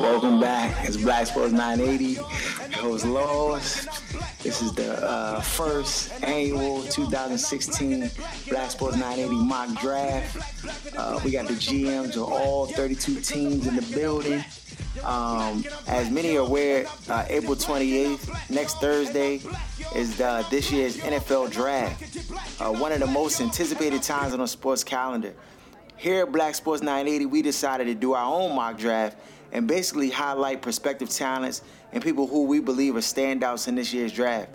Welcome back. It's Black Sports 980. host Laws. This is the uh, first annual 2016 Black Sports 980 mock draft. Uh, we got the GMs of all 32 teams in the building. Um, as many are aware, uh, April 28th, next Thursday, is the, this year's NFL draft. Uh, one of the most anticipated times on the sports calendar. Here at Black Sports 980, we decided to do our own mock draft and basically highlight prospective talents and people who we believe are standouts in this year's draft.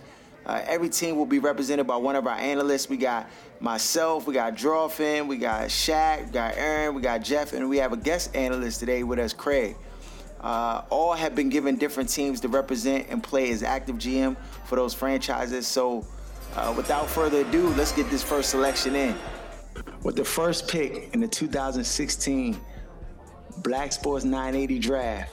Uh, every team will be represented by one of our analysts. We got myself, we got Drawfin, we got Shaq, we got Aaron, we got Jeff, and we have a guest analyst today with us, Craig. Uh, all have been given different teams to represent and play as active GM for those franchises. So, uh, without further ado, let's get this first selection in. With the first pick in the 2016 Black Sports 980 draft,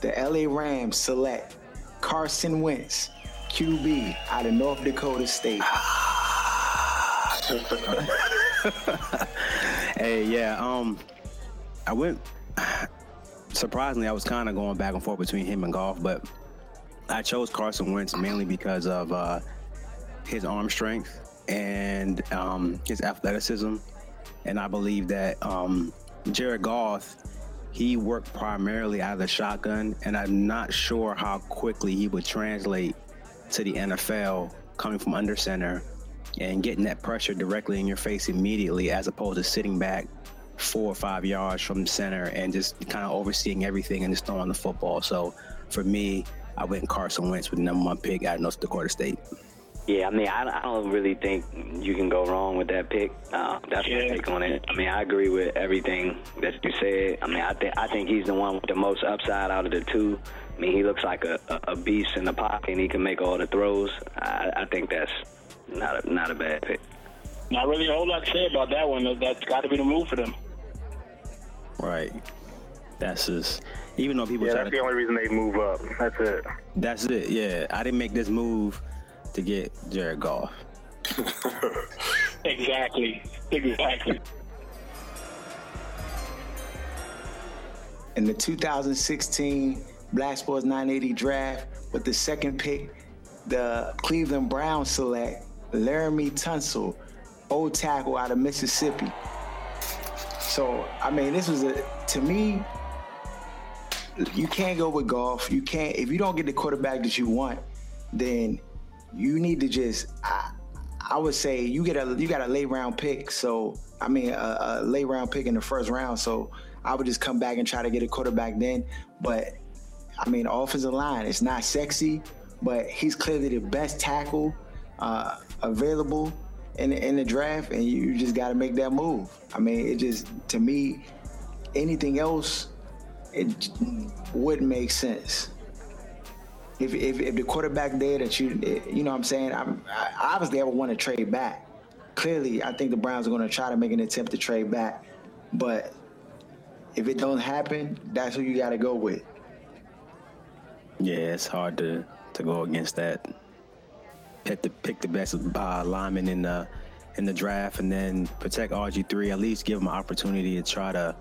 the LA Rams select Carson Wentz, QB out of North Dakota State. hey, yeah, um, I went. Surprisingly, I was kind of going back and forth between him and Goff, but I chose Carson Wentz mainly because of uh, his arm strength and um, his athleticism, and I believe that um, Jared Goff, he worked primarily out of the shotgun, and I'm not sure how quickly he would translate to the NFL coming from under center and getting that pressure directly in your face immediately as opposed to sitting back four or five yards from center and just kind of overseeing everything and just throwing the football. So for me, I went Carson Wentz with number one pick out of North Dakota State. Yeah, I mean, I, I don't really think you can go wrong with that pick. Uh, that's yeah. my take on it. I mean, I agree with everything that you said. I mean, I think I think he's the one with the most upside out of the two. I mean, he looks like a, a beast in the pocket, and he can make all the throws. I, I think that's not a, not a bad pick. Not really a whole lot to say about that one. That's got to be the move for them. Right. That's just even though people. Yeah, try that's to, the only reason they move up. That's it. That's it. Yeah, I didn't make this move to get Jared Goff. exactly. Exactly. In the 2016 Black Sports 980 draft, with the second pick, the Cleveland Browns select Laremy Tunsil, old tackle out of Mississippi. So, I mean, this was a, to me, you can't go with Goff. You can't, if you don't get the quarterback that you want, then you need to just I, I would say you get a you got a late round pick. So I mean a, a, late round pick in the first round. So I would just come back and try to get a quarterback then. But I mean offensive line, it's not sexy, but he's clearly the best tackle uh, available in in the draft, and you, you just got to make that move. I mean, it just to me, anything else, it wouldn't make sense if, if, if the quarterback there that you you know what I'm saying I'm I, obviously I would want to trade back. Clearly, I think the Browns are going to try to make an attempt to trade back, but if it don't happen, that's who you got to go with. Yeah, it's hard to to go against that. Pick the pick the best uh, lineman in the in the draft, and then protect RG three. At least give him an opportunity to try to,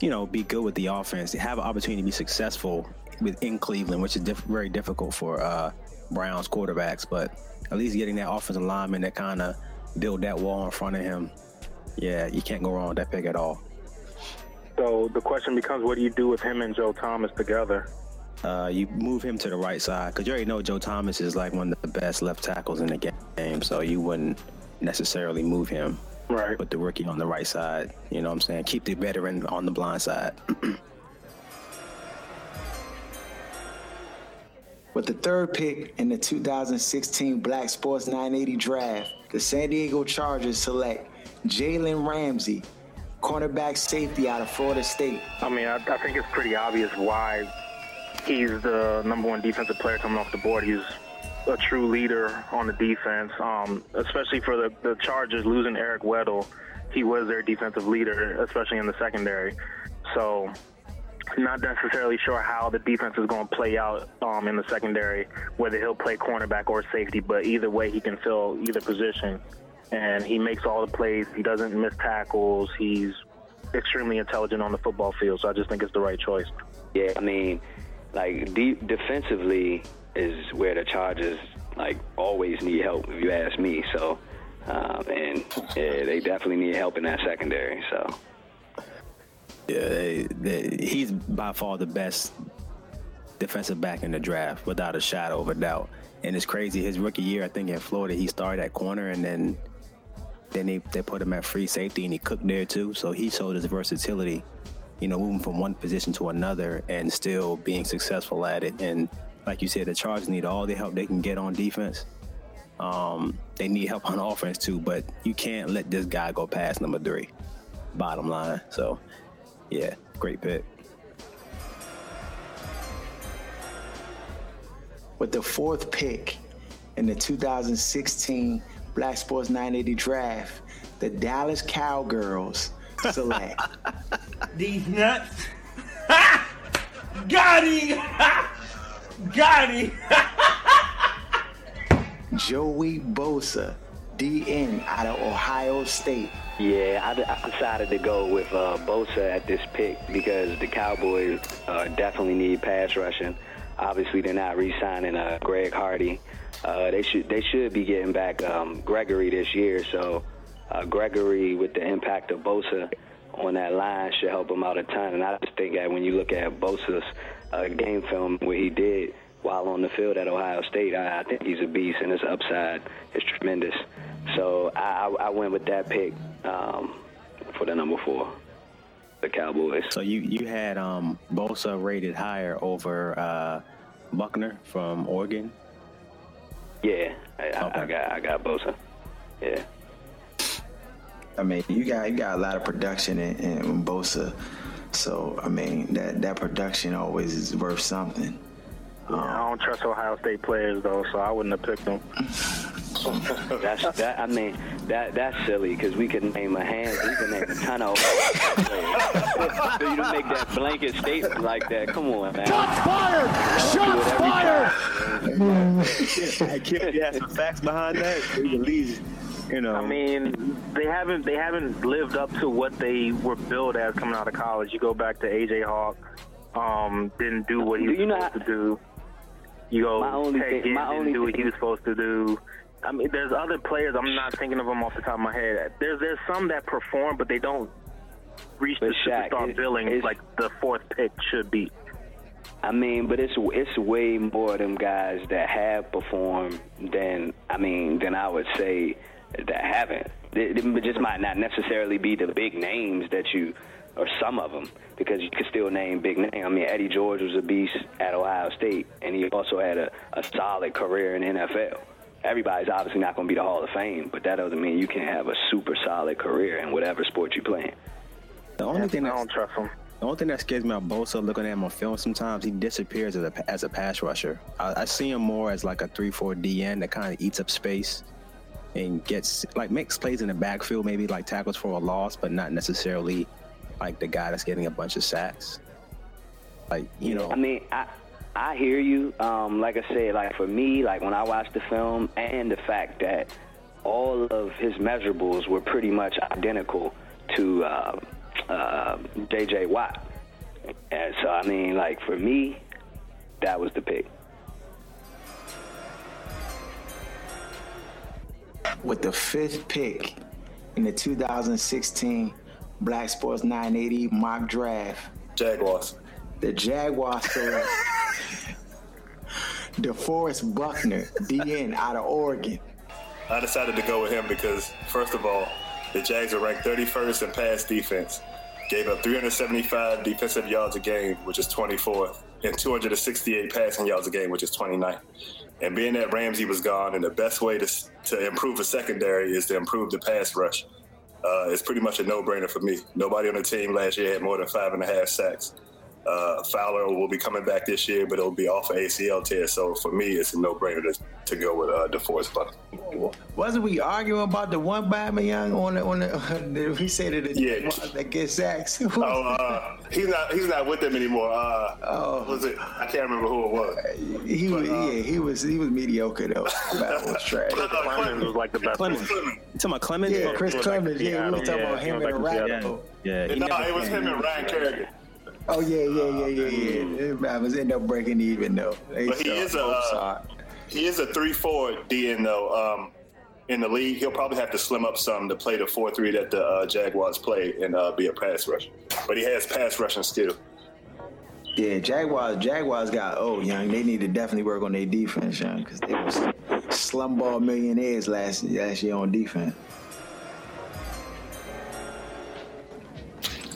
you know, be good with the offense. Have an opportunity to be successful within Cleveland, which is diff- very difficult for uh, Browns quarterbacks. But at least getting that offensive lineman that kind of build that wall in front of him, yeah, you can't go wrong with that pick at all. So the question becomes, what do you do with him and Joe Thomas together? Uh, you move him to the right side because you already know Joe Thomas is like one of the best left tackles in the game, so you wouldn't necessarily move him. Right. Put the rookie on the right side. You know what I'm saying? Keep the veteran on the blind side. With the third pick in the 2016 Black Sports 980 draft, the San Diego Chargers select Jalen Ramsey, cornerback safety out of Florida State. I mean, I, I think it's pretty obvious why he's the number one defensive player coming off the board. He's a true leader on the defense, um, especially for the, the Chargers losing Eric Weddle. He was their defensive leader, especially in the secondary. So not necessarily sure how the defense is going to play out um, in the secondary, whether he'll play cornerback or safety, but either way, he can fill either position. And he makes all the plays. He doesn't miss tackles. He's extremely intelligent on the football field, so I just think it's the right choice. Yeah, I mean, like deep defensively is where the Chargers like always need help. If you ask me, so um, and yeah, they definitely need help in that secondary. So he's by far the best defensive back in the draft, without a shadow of a doubt. And it's crazy. His rookie year, I think in Florida, he started at corner, and then then they, they put him at free safety, and he cooked there too. So he showed his versatility, you know, moving from one position to another, and still being successful at it. And like you said, the Chargers need all the help they can get on defense. Um, they need help on offense too, but you can't let this guy go past number three. Bottom line. So, yeah, great pick. With the fourth pick in the 2016 Black Sports 980 draft, the Dallas Cowgirls select These nuts. Got him. Got him. Joey Bosa, DN out of Ohio State. Yeah, I, decided to go with uh, Bosa at this pick because the Cowboys uh, definitely need pass rushing. Obviously, they're not re-signing uh, Greg Hardy. Uh, they should they should be getting back um, Gregory this year. So uh, Gregory, with the impact of Bosa on that line, should help him out a ton. And I just think that when you look at Bosa's uh, game film, what he did while on the field at Ohio State, I, I think he's a beast, and his upside is tremendous. So I, I, I went with that pick um, for the number four, the Cowboys. So you you had um, Bosa rated higher over uh, Buckner from Oregon. Yeah, I, I, I got I got Bosa. Yeah. I mean, you got you got a lot of production in, in Bosa, so I mean that that production always is worth something. I don't trust Ohio State players though, so I wouldn't have picked them. That's that. I mean, that that's silly because we could name a hand. We could name a ton of so you don't make that blanket statement like that. Come on, man. Shots fired. Shots fired. I can't you have some facts behind that. You believe, you know. I mean, they haven't they haven't lived up to what they were billed as coming out of college. You go back to AJ Hawk, um, didn't do what he Do was you know supposed how- to do. You go, My only Ted thing- my only do what he thing- was supposed to do. I mean, there's other players. I'm not thinking of them off the top of my head. There's there's some that perform, but they don't reach But the Shaq, superstar it- billing it's- like the fourth pick should be. I mean, but it's it's way more of them guys that have performed than I mean than I would say that haven't. It, they just might not necessarily be the big names that you, or some of them, because you could still name big names. I mean, Eddie George was a beast at Ohio State, and he also had a, a solid career in NFL. Everybody's obviously not going to be the Hall of Fame, but that doesn't mean you can't have a super solid career in whatever sport you play in. the only thing I don't trust them. the only thing that scares me about Bosa, looking at him on film, sometimes he disappears as a as a pass rusher. I, I see him more as like a three four DN that kind of eats up space and gets like makes plays in the backfield, maybe like tackles for a loss, but not necessarily like the guy that's getting a bunch of sacks. Like you know, I mean, I I hear you. Um, like I said, like for me, like when I watched the film, and the fact that all of his measurables were pretty much identical to uh, uh, J.J. Watt, and so I mean, like for me, that was the pick. With the fifth pick in the 2016 Black Sports 980 mock draft, Jaguars. the Jaguars select DeForest Buckner, DN out of Oregon. I decided to go with him because, first of all, the Jags are ranked 31st in pass defense, gave up 375 defensive yards a game, which is 24th, and 268 passing yards a game, which is 29th. And being that Ramsey was gone, and the best way to, to improve the secondary is to improve the pass rush. Uh, it's pretty much a no-brainer for me. Nobody on the team last year had more than five and a half sacks. Uh, Fowler will be coming back this year, but it'll be off of ACL tear. So for me, it's a no-brainer to, to go with uh, DeForest Buckner. Wasn't we arguing about the one by young on the on the? He said that Yeah. that gets sacks. Oh, uh, he's not he's not with them anymore. Uh, Oh. was it? I can't remember who it was. he was yeah he was he was mediocre though. That was trash. Uh, Clemons was like the best one. Clemons. You talking about Clemons? Yeah, Chris He was like Clemons. Yeah, we Seattle. was talking Yeah, about him and like Racco. Seattle. Yeah, he no, it was him and Ryan Kerrigan. Oh yeah, yeah, yeah, yeah, yeah. Bama's end up breaking even though. They But he so- is a uh, he is a three four DN though. Um, in the league, he'll probably have to slim up some to play the four three that the uh, Jaguars play and uh, be a pass rusher. But he has pass rushing skill. Yeah, Jaguars. Jaguars got oh young. They need to definitely work on their defense, young, because they was slumball millionaires last last year on defense.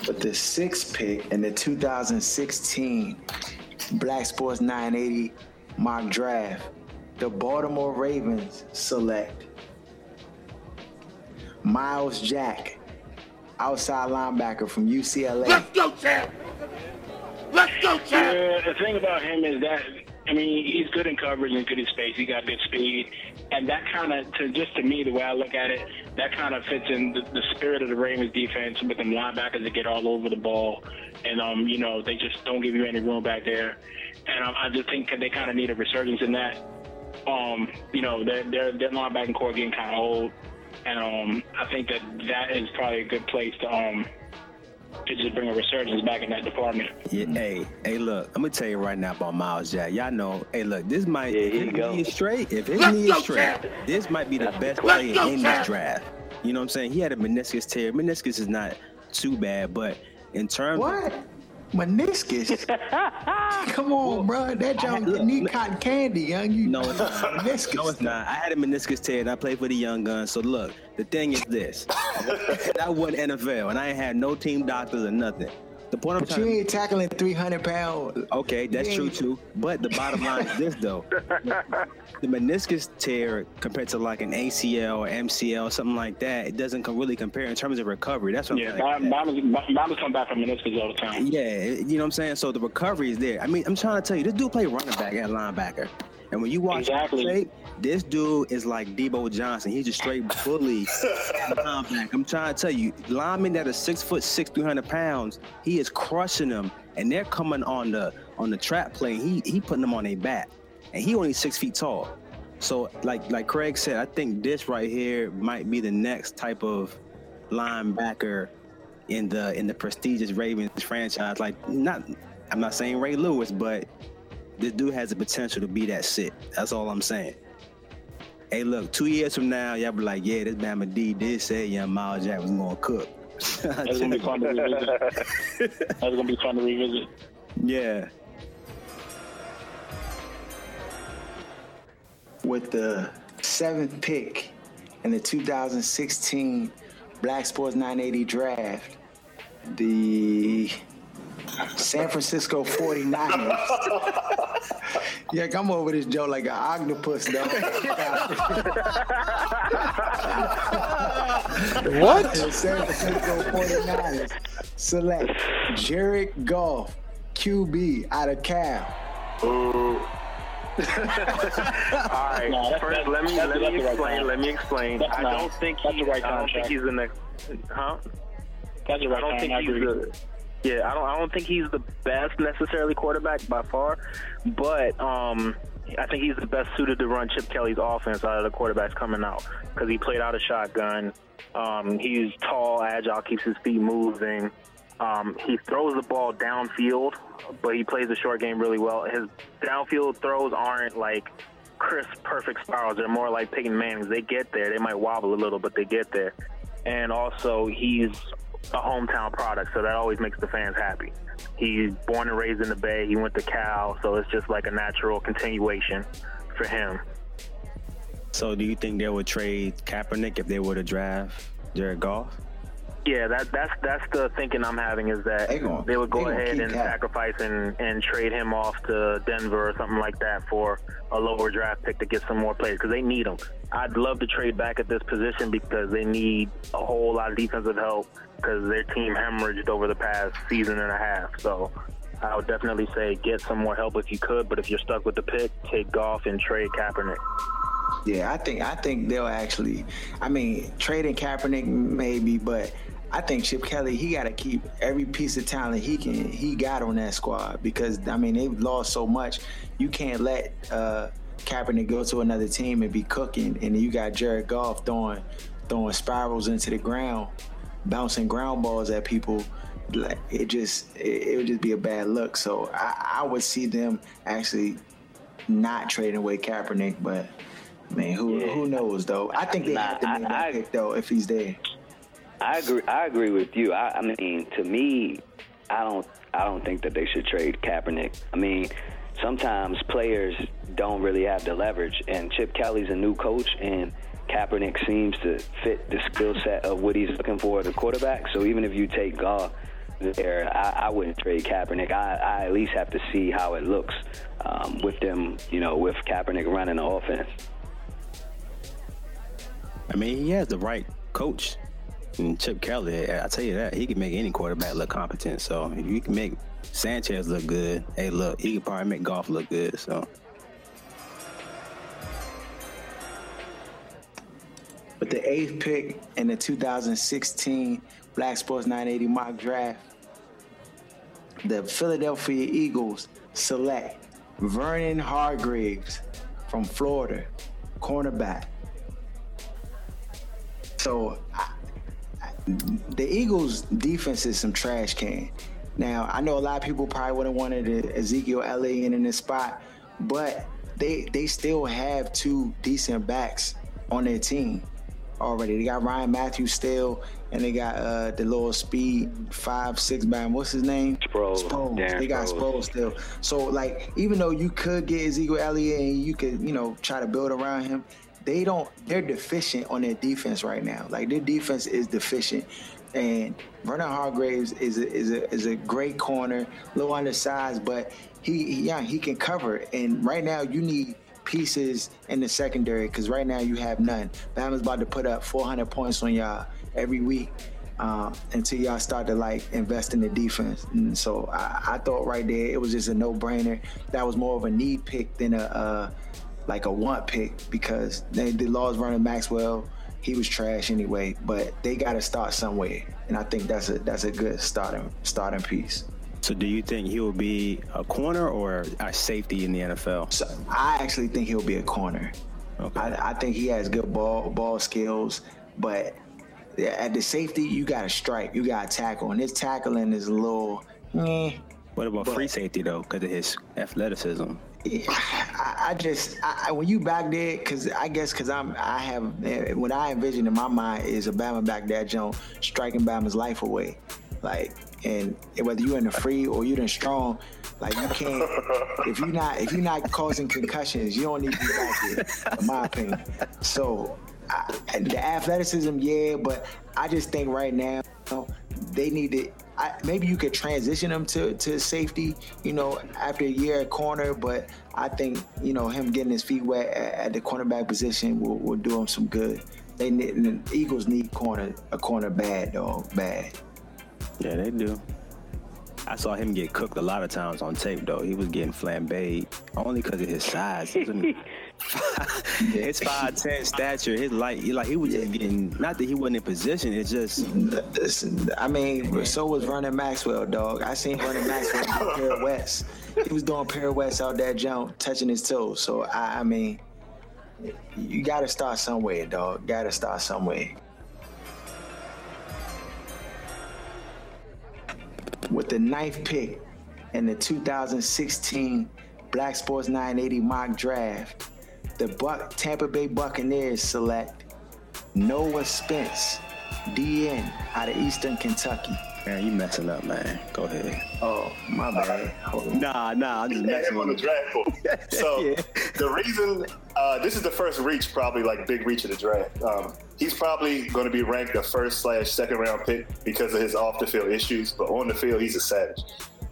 But the sixth pick in the 2016 Black Sports 980 mock draft, the Baltimore Ravens select Myles Jack, outside linebacker from UCLA. Let's go, champ. Let's go, champ. Yeah, the thing about him is that I mean he's good in coverage and good in space. He got good speed, and that kind of to just to me the way I look at it, that kind of fits in the, the spirit of the Ravens defense with them linebackers that get all over the ball, and um you know they just don't give you any room back there, and um, I just think they kind of need a resurgence in that. Um, you know their their their linebacking core getting kind of old, and um I think that that is probably a good place to um to just bring a resurgence back in that department. Yeah, hey, hey, look, I'm gonna tell you right now about Myles Jack. Y'all know, hey, look, this might Yeah, if here his go. knee is straight. If his Let's knee is straight, champ. this might be the best player in champ. this draft. You know what I'm saying? He had a meniscus tear. Meniscus is not too bad, but in terms What? Meniscus? Come on, bro. That young look, need look. cotton candy, young. You No, it's meniscus. No, it's not. I had a meniscus tear and I played for the Young Guns. So look, the thing is this: I wasn't NFL and I ain't had no team doctors or nothing. The point I'm But you ain't tackling 300 pounds. Okay, that's true too. But the bottom line is this though. The meniscus tear compared to like an ACL or MCL, something like that, it doesn't really compare in terms of recovery. That's what Yeah, I'm saying. Bombers, Bombers come back from meniscus all the time. Yeah, you know what I'm saying? So the recovery is there. I mean, I'm trying to tell you, this dude play running back and linebacker. And when you watch Exactly. him play, this dude is like Debo Johnson. He's a straight bully. I'm trying to tell you, linemen that are six foot six, 300 pounds, he is crushing them. And they're coming on the on the trap play. He he putting them on their back, and he only six feet tall. So like like Craig said, I think this right here might be the next type of linebacker in the in the prestigious Ravens franchise. Like not I'm not saying Ray Lewis, but this dude has the potential to be that sick. That's all I'm saying. Hey, look, two years from now, y'all be like, yeah, this Bama D did say young Myles Jack was gonna cook. That's gonna be fun to revisit. That's gonna be fun to revisit. yeah. With the seventh pick in the 2016 Black Sports 980 draft, the San Francisco 49ers. yeah, come over this Joe like an octopus, though. What? San Francisco 49ers select Jared Goff, QB out of Cal. All right. No, that's- First, that's- let me let that's me the right explain. let me explain. That's I don't think that's he, the right I don't think he's the next. Huh? That's the right I don't time. think I he's agree. the. Yeah, I don't. I don't think he's the best necessarily quarterback by far, but um, I think he's the best suited to run Chip Kelly's offense out of the quarterbacks coming out because he played out a shotgun. Um, he's tall, agile, keeps his feet moving. Um, he throws the ball downfield, but he plays the short game really well. His downfield throws aren't like crisp, perfect spirals. They're more like Peyton Manning's. They get there. They might wobble a little, but they get there. And also, he's a hometown product, so that always makes the fans happy. He's born and raised in the Bay. He went to Cal, so it's just like a natural continuation for him. So do you think they would trade Kaepernick if they were to draft Jared Goff? Yeah, that that's that's the thinking I'm having is that They gon- they would go they ahead and sacrifice and, and trade him off to Denver or something like that for a lower draft pick to get some more players because they need them. I'd love to trade back at this position because they need a whole lot of defensive help because their team hemorrhaged over the past season and a half. So I would definitely say get some more help if you could, but if you're stuck with the pick, take Goff and trade Kaepernick. Yeah, I think I think they'll actually. I mean, trading Kaepernick maybe, but I think Chip Kelly he got to keep every piece of talent he can he got on that squad because I mean they've lost so much. You can't let uh, Kaepernick go to another team and be cooking, and you got Jared Goff throwing throwing spirals into the ground, bouncing ground balls at people. like it just it, it would just be a bad look. So I, I would see them actually not trading away Kaepernick, but man, who Yeah. who knows though? I think they Nah, have to make I- that I- pick though if he's there. I agree. I agree with you. I, I mean, to me, I don't. I don't think that they should trade Kaepernick. I mean, sometimes players don't really have the leverage, and Chip Kelly's a new coach, and Kaepernick seems to fit the skill set of what he's looking for as a quarterback. So even if you take Goff there, I, I wouldn't trade Kaepernick. I, I at least have to see how it looks um, with them. You know, with Kaepernick running the offense. I mean, he has the right coach. And Chip Kelly, I tell you that, he can make any quarterback look competent. So if you can make Sanchez look good, hey, look, he can probably make Goff look good. So With the eighth pick in the 2016 Black Sports 980 mock draft, the Philadelphia Eagles select Vernon Hargreaves from Florida, cornerback. So I- the Eagles' defense is some trash can. Now I know a lot of people probably would have wanted Ezekiel Elliott in this spot, but they they still have two decent backs on their team already. They got Ryan Mathews still, and they got uh, the little speed five six man. What's his name? Sproles, Darren They got Sproles. Sproles still. So like, even though you could get Ezekiel Elliott and you could you know try to build around him, they don't. They're deficient on their defense right now. Like their defense is deficient. And Vernon Hargreaves is a, is a is a great corner, low undersized, but he, yeah he can cover. And right now you need pieces in the secondary because right now you have none. Bama's about to put up 400 points on y'all every week um, until y'all start to like invest in the defense. And so I, I thought right there it was just a no brainer. That was more of a need pick than a like a want pick because they, the laws running Maxwell. He was trash anyway, but they got to start somewhere, and I think that's a that's a good starting starting piece. So do you think he will be a corner or a safety in the NFL? So I actually think he'll be a corner. Okay. I, I think he has good ball ball skills, but at the safety you got to strike, you got to tackle, and his tackling is a little. Eh. What about But- free safety though, because of his athleticism? I, I just I, when you back there, because I guess because I'm I have eh, what I envision in my mind is a Bama back there, Joe, striking Bama's life away, like and whether you're in the free or you're in strong, like you can't if you're not if you're not causing concussions, you don't need to be back there, in my opinion. So I, the athleticism, yeah, but I just think right now they need to. I, maybe you could transition him to, to safety, you know, after a year at corner. But I think you know him getting his feet wet at, at the cornerback position will, will do him some good. They need, the Eagles need corner a corner bad dog bad. Yeah, they do. I saw him get cooked a lot of times on tape though. He was getting flambéed only because of his size. He his five ten stature, his light, he, like he was just getting. Not that he wasn't in position. It's just Listen, I mean, so was Vernon Maxwell, dog. I seen Vernon Maxwell do pirouettes. He was doing pirouettes out that jump, touching his toes. So I, I mean, you got to start somewhere, dog. Got to start somewhere. With the ninth pick in the 2016 Black Sports 980 mock draft, the Buck Tampa Bay Buccaneers select Noah Spence, DN out of Eastern Kentucky. Man, you messing up, man. Go ahead. Oh, my bad. Hold on. Nah, nah, I'm just messing him on the draft board. So Yeah. the reason uh, this is the first reach, probably like big reach of the draft. Um, he's probably going to be ranked a first slash second round pick because of his off the field issues, but on the field he's a savage.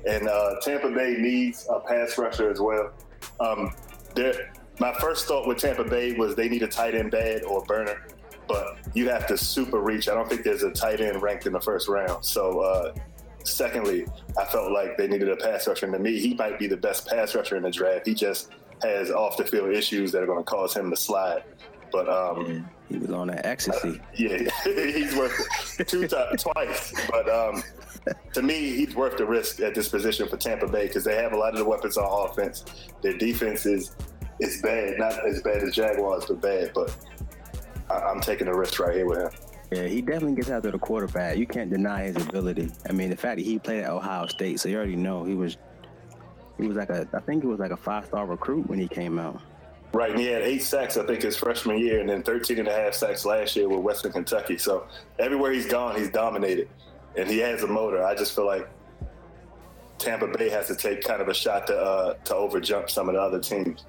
And uh, Tampa Bay needs a pass rusher as well. Um, my first thought with Tampa Bay was they need a tight end bad or burner, but you have to super reach. I don't think there's a tight end ranked in the first round. So. Uh, Secondly, I felt like they needed a pass rusher. And to me, he might be the best pass rusher in the draft. He just has off the field issues that are going to cause him to slide. But um, He was on that ecstasy. yeah, he's worth it two times, twice. But um, to me, he's worth the risk at this position for Tampa Bay because they have a lot of the weapons on offense. Their defense is is bad, not as bad as Jaguars, but bad. But I, I'm taking a risk right here with him. Yeah, he definitely gets after the quarterback. You can't deny his ability. I mean, the fact that he played at Ohio State, so you already know he was he was like a I think he was like a five star recruit when he came out. Right, and he had eight sacks, I think, his freshman year, and then 13 and a half sacks last year with Western Kentucky. So everywhere he's gone, he's dominated, and he has a motor. I just feel like Tampa Bay has to take kind of a shot to uh, to overjump some of the other teams.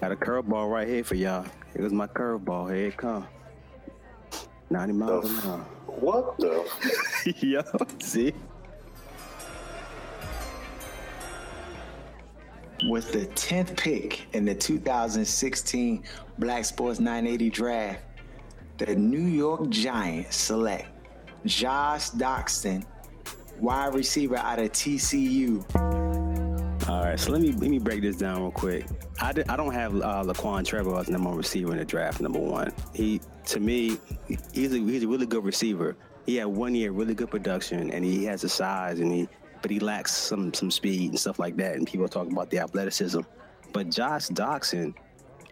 Got a curveball right here for y'all. It was my curveball. Here it come. 90 miles an hour. What the? Yo, see? With the 10th pick in the 2016 Black Sports 980 draft, the New York Giants select Josh Doctson, wide receiver out of TCU. All right, so let me let me break this down real quick. I, did, I don't have uh, Laquon Treadwell as number one receiver in the draft. Number one, he to me he's a, he's a really good receiver. He had one year really good production, and he has the size, and he but he lacks some some speed and stuff like that. And people talk about the athleticism, but Josh Doctson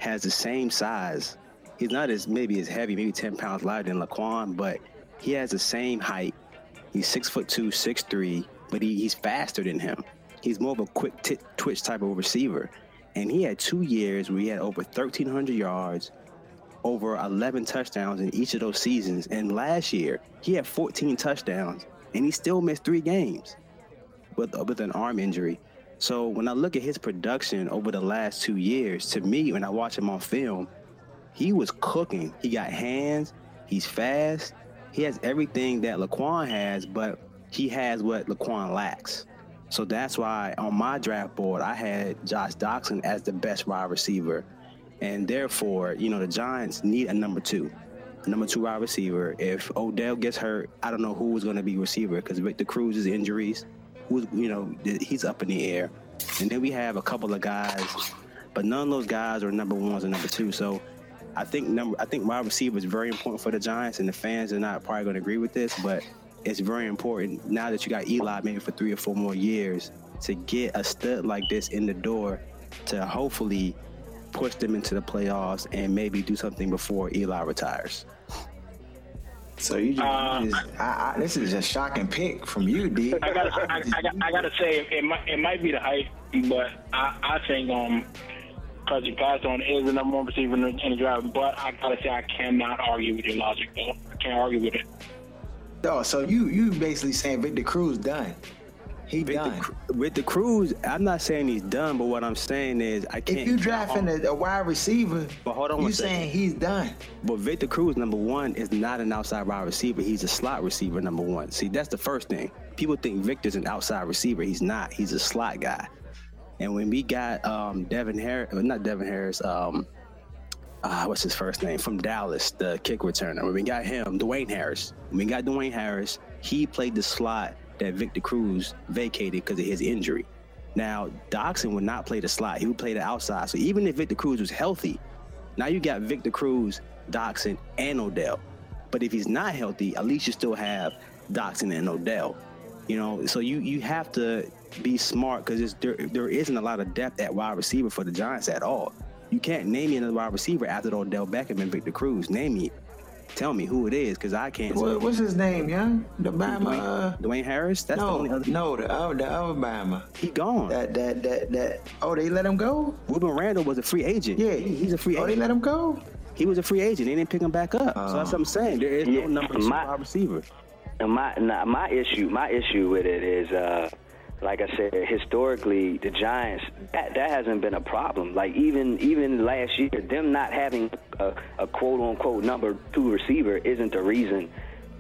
has the same size. He's not as maybe as heavy, maybe ten pounds lighter than Laquon, but he has the same height. He's six foot two, six three, but he, he's faster than him. He's more of a quick t- twitch type of receiver. And he had two years where he had over 1,300 yards, over 11 touchdowns in each of those seasons. And last year, he had 14 touchdowns, and he still missed three games with, uh, with an arm injury. So when I look at his production over the last two years, to me, when I watch him on film, he was cooking. He got hands, he's fast, he has everything that Laquon has, but he has what Laquon lacks. So that's why on my draft board, I had Josh Doctson as the best wide receiver. And therefore, you know, the Giants need a number two, a number two wide receiver. If Odell gets hurt, I don't know who was going to be receiver because Victor Cruz's injuries, who's, you know, he's up in the air. And then we have a couple of guys, but none of those guys are number ones or number two. So I think number, I think wide receiver is very important for the Giants, and the fans are not probably going to agree with this, but it's very important now that you got Eli maybe for three or four more years to get a stud like this in the door to hopefully push them into the playoffs and maybe do something before Eli retires. So you just, uh, you just I, I, this is a shocking pick from you, D. I gotta, I, I, I gotta say it might, it might be the height, but I, I think um, because you passed on is the number one receiver in the, in the draft. But I gotta say I cannot argue with your logic though. I can't argue with it. Oh, so you you basically saying Victor Cruz done? He Victor, done. With the Cruz, I'm not saying he's done, but what I'm saying is I can't. If you drafting a, a, wide receiver, but hold on, you saying he's done? But Victor Cruz, number one, is not an outside wide receiver. He's a slot receiver, number one. See, that's the first thing. People think Victor's an outside receiver. He's not. He's a slot guy. And when we got um, Devin Harris, not Devin Harris, um, uh, what's his first name from Dallas, the kick returner. When we got him, Dwayne Harris. When we got Dwayne Harris, he played the slot that Victor Cruz vacated because of his injury. Now, Doctson would not play the slot; he would play the outside. So even if Victor Cruz was healthy, now you got Victor Cruz, Doctson, and Odell. But if he's not healthy, at least you still have Doctson and Odell. You know, so you you have to be smart because there there isn't a lot of depth at wide receiver for the Giants at all. You can't name me another wide receiver after Odell Beckham and Victor Cruz. Name me. Tell me who it is, because I can't. What, what's his name, young? The Bama. Dwayne, Dwayne Harris. That's no, the only other. No, the other, the other Bama. He gone. That that that that. Oh, they let him go. Rueben Randle was a free agent. Yeah, he, he's a free. Oh, agent. they let him go. He was a free agent. They didn't pick him back up. Uh, so that's what I'm saying. There is yeah, no number two wide receiver. And my my issue my issue with it is. uh like I said, historically, the Giants that that hasn't been a problem. Like even even last year, them not having a, a quote unquote number two receiver isn't the reason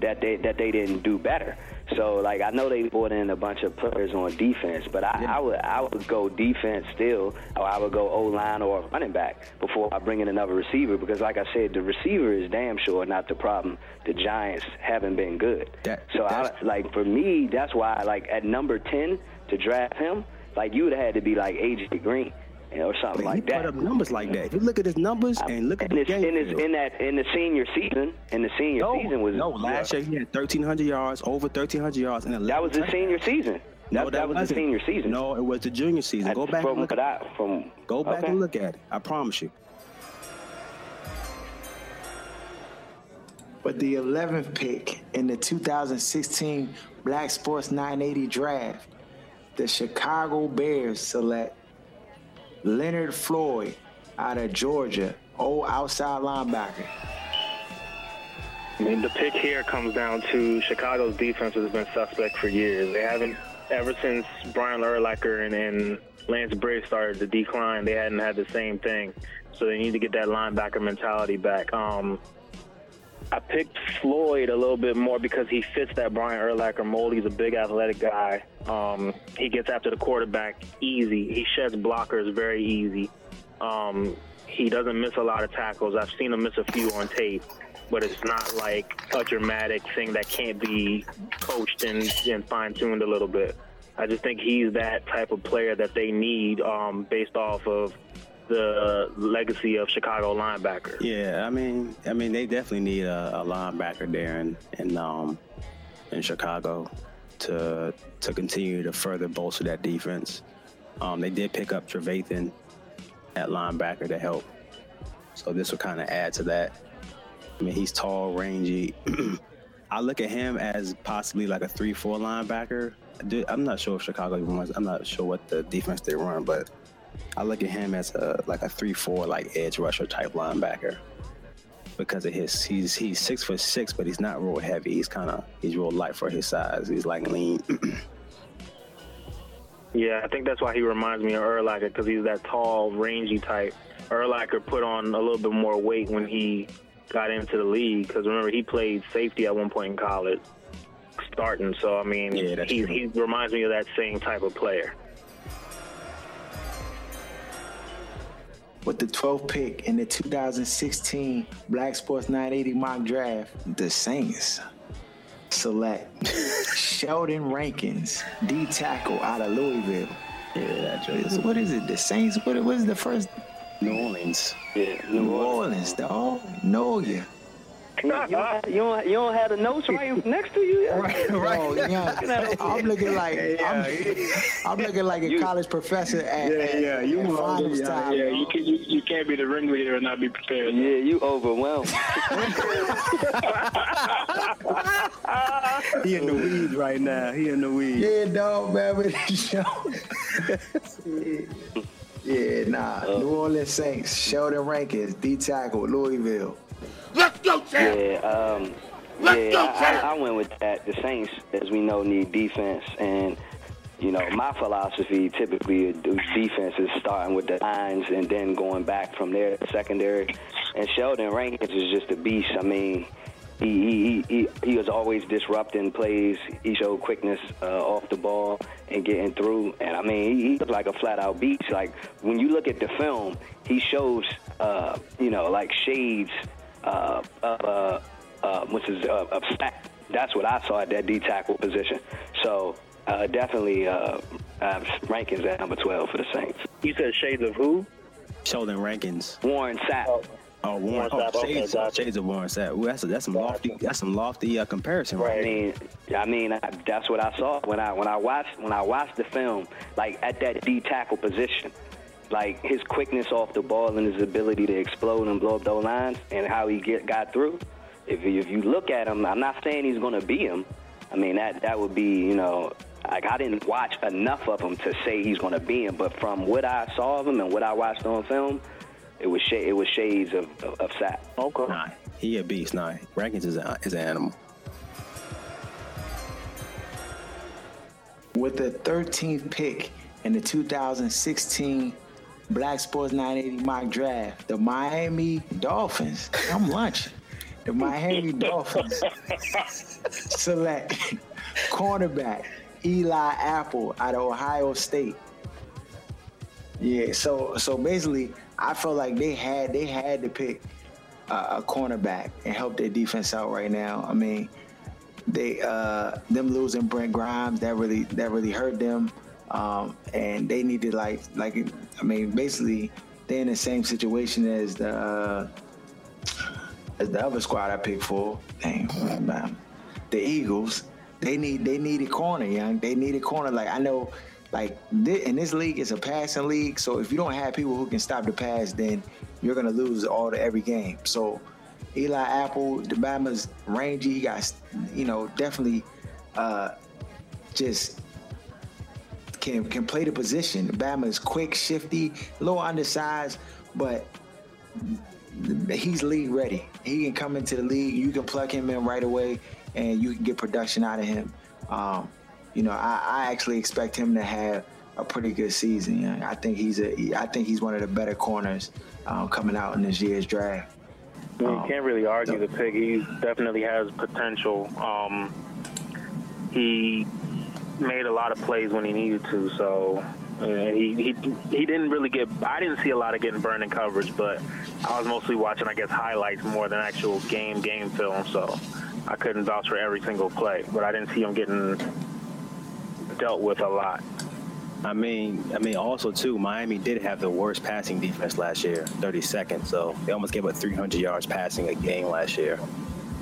that they that they didn't do better. So like I know they brought in a bunch of players on defense, but I, yeah. I would I would go defense still, or I would go O line or running back before I bring in another receiver because like I said, the receiver is damn sure not the problem. The Giants haven't been good. That, so I, like for me, that's why like at number ten to draft him, like you would have had to be like AJ Green or something but like that. Put up numbers like that. If you look at his numbers and look at in the game, in, his, in that in the senior season, in the senior no, season was no last year he had 1,300 yards, over 1,300 yards, and that was the senior season. No, that, that, was the senior season. No, it was the junior season. Go back from, and look. At, from, go back okay. and look at it. Go back and look at it. I promise you. But the 11th pick in the 2016 Black Sports 980 draft, the Chicago Bears select Leonard Floyd out of Georgia, old outside linebacker. I mean, the pick here comes down to Chicago's defense has been suspect for years. They haven't, ever since Brian Urlacher and, and Lance Briggs started to decline, they hadn't had the same thing. So they need to get that linebacker mentality back. Um, I picked Floyd a little bit more because he fits that Brian Urlacher mold. He's a big athletic guy. Um, he gets after the quarterback easy. He sheds blockers very easy. Um, he doesn't miss a lot of tackles. I've seen him miss a few on tape, but it's not like a dramatic thing that can't be coached and, and fine tuned a little bit. I just think he's that type of player that they need um, based off of the legacy of Chicago linebacker. Yeah, I mean, I mean, they definitely need a, a linebacker there in in, um, in Chicago to to continue to further bolster that defense. Um, they did pick up Trevathan at linebacker to help, so this will kind of add to that. I mean, he's tall, rangy. I look at him as possibly like a three-four linebacker. I'm not sure if Chicago even wants. I'm not sure what the defense they run, but I look at him as a like a three four like edge rusher type linebacker because of his he's he's six foot six, but he's not real heavy. He's kind of he's real light for his size. He's like lean. yeah, I think that's why he reminds me of Urlacher because he's that tall, rangy type. Urlacher put on a little bit more weight when he got into the league because remember he played safety at one point in college, starting. So I mean, yeah, he, he reminds me of that same type of player. With the 12th pick in the 2016 Black Sports 980 mock draft, the Saints select Sheldon Rankins, D tackle out of Louisville. Yeah, that's What is it? The Saints? What, was the first? New Orleans. Yeah, New Orleans, dog. Know you. You don't, you, don't, you don't have the notes right next to you. Right, right. Oh, yeah. I'm looking like I'm, I'm looking like a You- college professor at, Yeah, yeah, you at finals yeah, time. yeah, you can you, you can't be the ringleader and not be prepared. Yeah, you overwhelmed. He in the weeds right now. He in the weeds. Yeah, dog, man, with the show. yeah, nah. Uh. New Orleans Saints, Sheldon Rankins, D tackle, Louisville. Let's go, champ. Yeah, um, Let's yeah, go, I, champ. I, I went with that. The Saints, as we know, need defense, and you know, my philosophy typically is defense is starting with the lines and then going back from there to secondary. And Sheldon Rankins is just a beast. I mean, he he he, he was always disrupting plays. He showed quickness uh, off the ball and getting through. And I mean, he, he looked like a flat out beast. Like when you look at the film, he shows uh, you know like shades uh, of uh, uh, what's his uh, of stack. That's what I saw at that D tackle position. So uh, definitely uh, uh, Rankins at number 12 for the Saints. You said shades of who? Sheldon Rankins. Warren Sapp. Oh, Warren. Warren Oh, Sapp, okay, shades, gotcha. shades of Warren Sapp. Ooh, that's a, that's some lofty. That's some lofty uh, comparison, right? I mean, I mean, I, that's what I saw when I when I watched when I watched the film. Like at that D tackle position, like his quickness off the ball and his ability to explode and blow up those lines, and how he get got through. If you, if you look at him, I'm not saying he's going to be him. I mean that that would be you know. Like I didn't watch enough of him to say he's going to be him, but from what I saw of him and what I watched on film, it was sh- it was shades of of, of Sapp. Okay. Nah, he a beast. Nah, Rankins is a, is an animal. With the 13th pick in the 2016 Black Sports 980 mock draft, the Miami Dolphins, I'm lunching. The Miami Dolphins select cornerback Eli Apple out of Ohio State. Yeah, so so basically, I felt like they had they had to pick uh, a cornerback and help their defense out right now. I mean, they uh them losing Brent Grimes that really that really hurt them, um, and they needed like like I mean basically they're in the same situation as the uh, as the other squad I picked for. Dang, man. the Eagles. They need they need a corner, young. They need a corner. Like I know, like in this league, it's a passing league. So if you don't have people who can stop the pass, then you're gonna lose all the every game. So Eli Apple, the Bama's rangy. He got, you know, definitely uh, just can can play the position. Bama is quick, shifty, a little undersized, but he's league ready. He can come into the league. You can plug him in right away, and you can get production out of him. Um, you know, I, I, actually expect him to have a pretty good season. I think he's a. I think he's one of the better corners um, coming out in this year's draft. You um, can't really argue the pick. He definitely has potential. Um, he made a lot of plays when he needed to. So he, he he didn't really get. I didn't see a lot of getting burned in coverage, but I was mostly watching, I guess, highlights more than actual game game film. So I couldn't vouch for every single play, but I didn't see him getting dealt with a lot. I mean, I mean, also too, Miami did have the worst passing defense last year, 32nd. So they almost gave up 300 yards passing a game last year.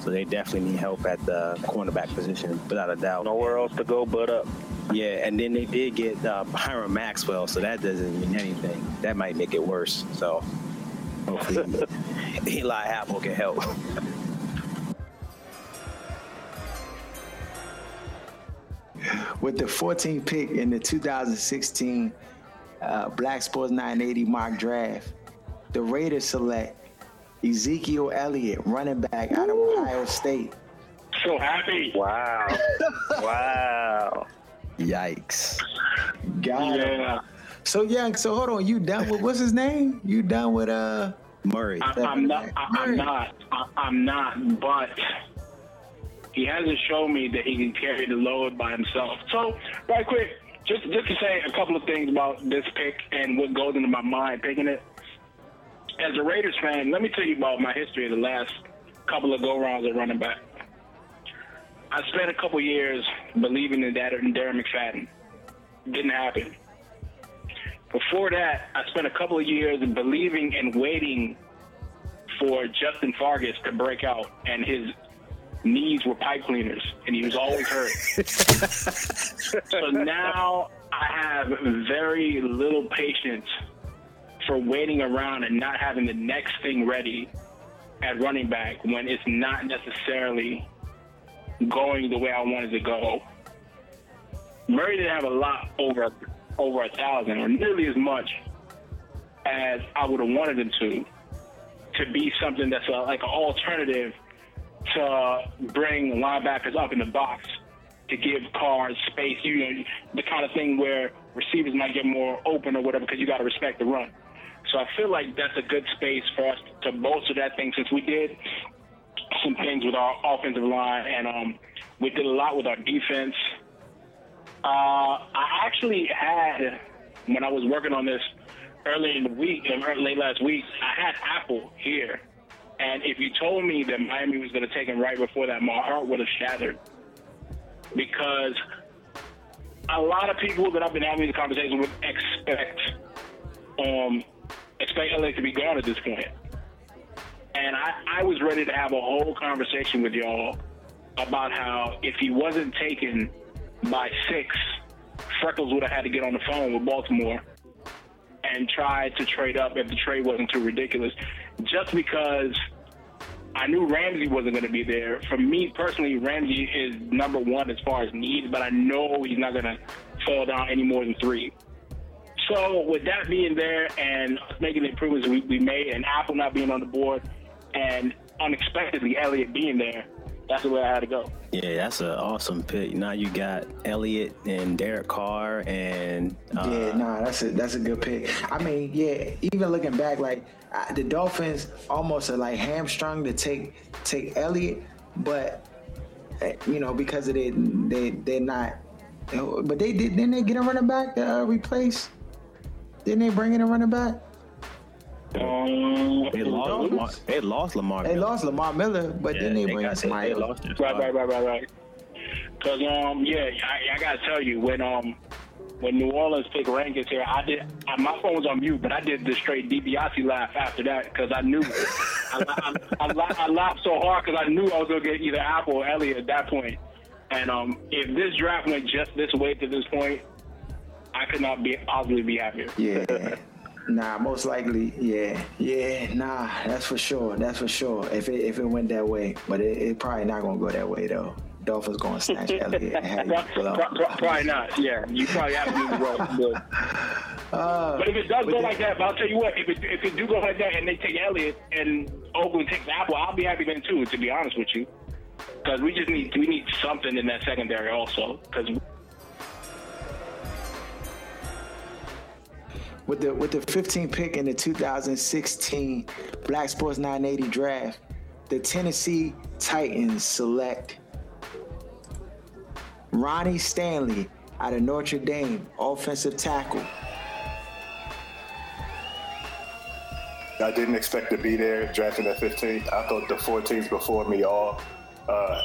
So they definitely need help at the cornerback position, without a doubt. Nowhere else to go but up. Yeah, and then they did get uh, Byron Maxwell, so that doesn't mean anything. That might make it worse. So hopefully Eli Apple can help. With the 14th pick in the 2016 uh, Black Sports 980 mock draft, the Raiders select Ezekiel Elliott, running back out of Ohio State. So happy. Wow. wow. Yikes. Got yeah. It. So yeah, so hold on. You done with what's his name? You done with uh Murray? I, am not. I, am not. I, I'm not. But he hasn't shown me that he can carry the load by himself. So right quick, just just to say a couple of things about this pick and what goes into my mind picking it as a Raiders fan, let me tell you about my history of the last couple of go rounds at running back. I spent a couple years believing in that in Darren McFadden. Didn't happen. Before that, I spent a couple of years believing and waiting for Justin Fargas to break out, and his knees were pipe cleaners, and he was always hurt. so now I have very little patience for waiting around and not having the next thing ready at running back when it's not necessarily going the way I wanted to go. Murray didn't have a lot over over a thousand or nearly as much as I would have wanted him to to be something that's a, like an alternative to bring linebackers up in the box to give cars space. You know, the kind of thing where receivers might get more open or whatever because you got to respect the run. So I feel like that's a good space for us to bolster that thing since we did some things with our offensive line and um, we did a lot with our defense. Uh, I actually had, when I was working on this early in the week, late last week, I had Apple here. And if you told me that Miami was going to take him right before that, my heart would have shattered. Because a lot of people that I've been having these conversations with expect um, expect LA to be gone at this point. And I, I was ready to have a whole conversation with y'all about how if he wasn't taken by six, Freckles would have had to get on the phone with Baltimore and try to trade up if the trade wasn't too ridiculous. Just because I knew Ramsey wasn't going to be there. For me personally, Ramsey is number one as far as needs, but I know he's not going to fall down any more than three. So with that being there and making the improvements we, we made and Apple not being on the board and unexpectedly Elliott being there, that's the way I had to go. Yeah, that's an awesome pick. Now you got Elliott and Derek Carr and uh, yeah, nah, that's a that's a good pick. I mean, yeah, even looking back, like uh, the Dolphins almost are like hamstrung to take take Elliott, but uh, you know because of it, they they're not. But they did. Didn't they get a running back to uh, replace? Didn't they bring in a running back? Um, they lost. Lamar, they lost Lamar. They lost Lamar Miller, but yeah, then they, they bring in somebody. Right, right, right, right, right. Cause um, yeah, I, I gotta tell you when um, when New Orleans picked Rankins here, I did. I, my phone was on mute, but I did the straight DiBiase laugh after that because I knew I, I, I, I, laughed so hard because I knew I was gonna get either Apple or Elliott at that point. And um, if this draft went just this way to this point, I could not be possibly be happier. Yeah. Nah, most likely, yeah, yeah, nah, that's for sure, that's for sure. If it if it went that way, but it, it probably not gonna go that way though. Dolphins gonna snatch Elliott and have you blow. Probably not. Yeah, you probably have to do the. But, Uh, but if it does go the- like that, but I'll tell you what, if it if it do go like that and they take Elliott and Oakland takes Apple, I'll be happy then too. To be honest with you, because we just need we need something in that secondary also. Because With the with the 15th pick in the 2016 Black Sports 980 draft, the Tennessee Titans select Ronnie Stanley out of Notre Dame, offensive tackle. I didn't expect to be there drafting at 15. I thought the four teams before me all uh,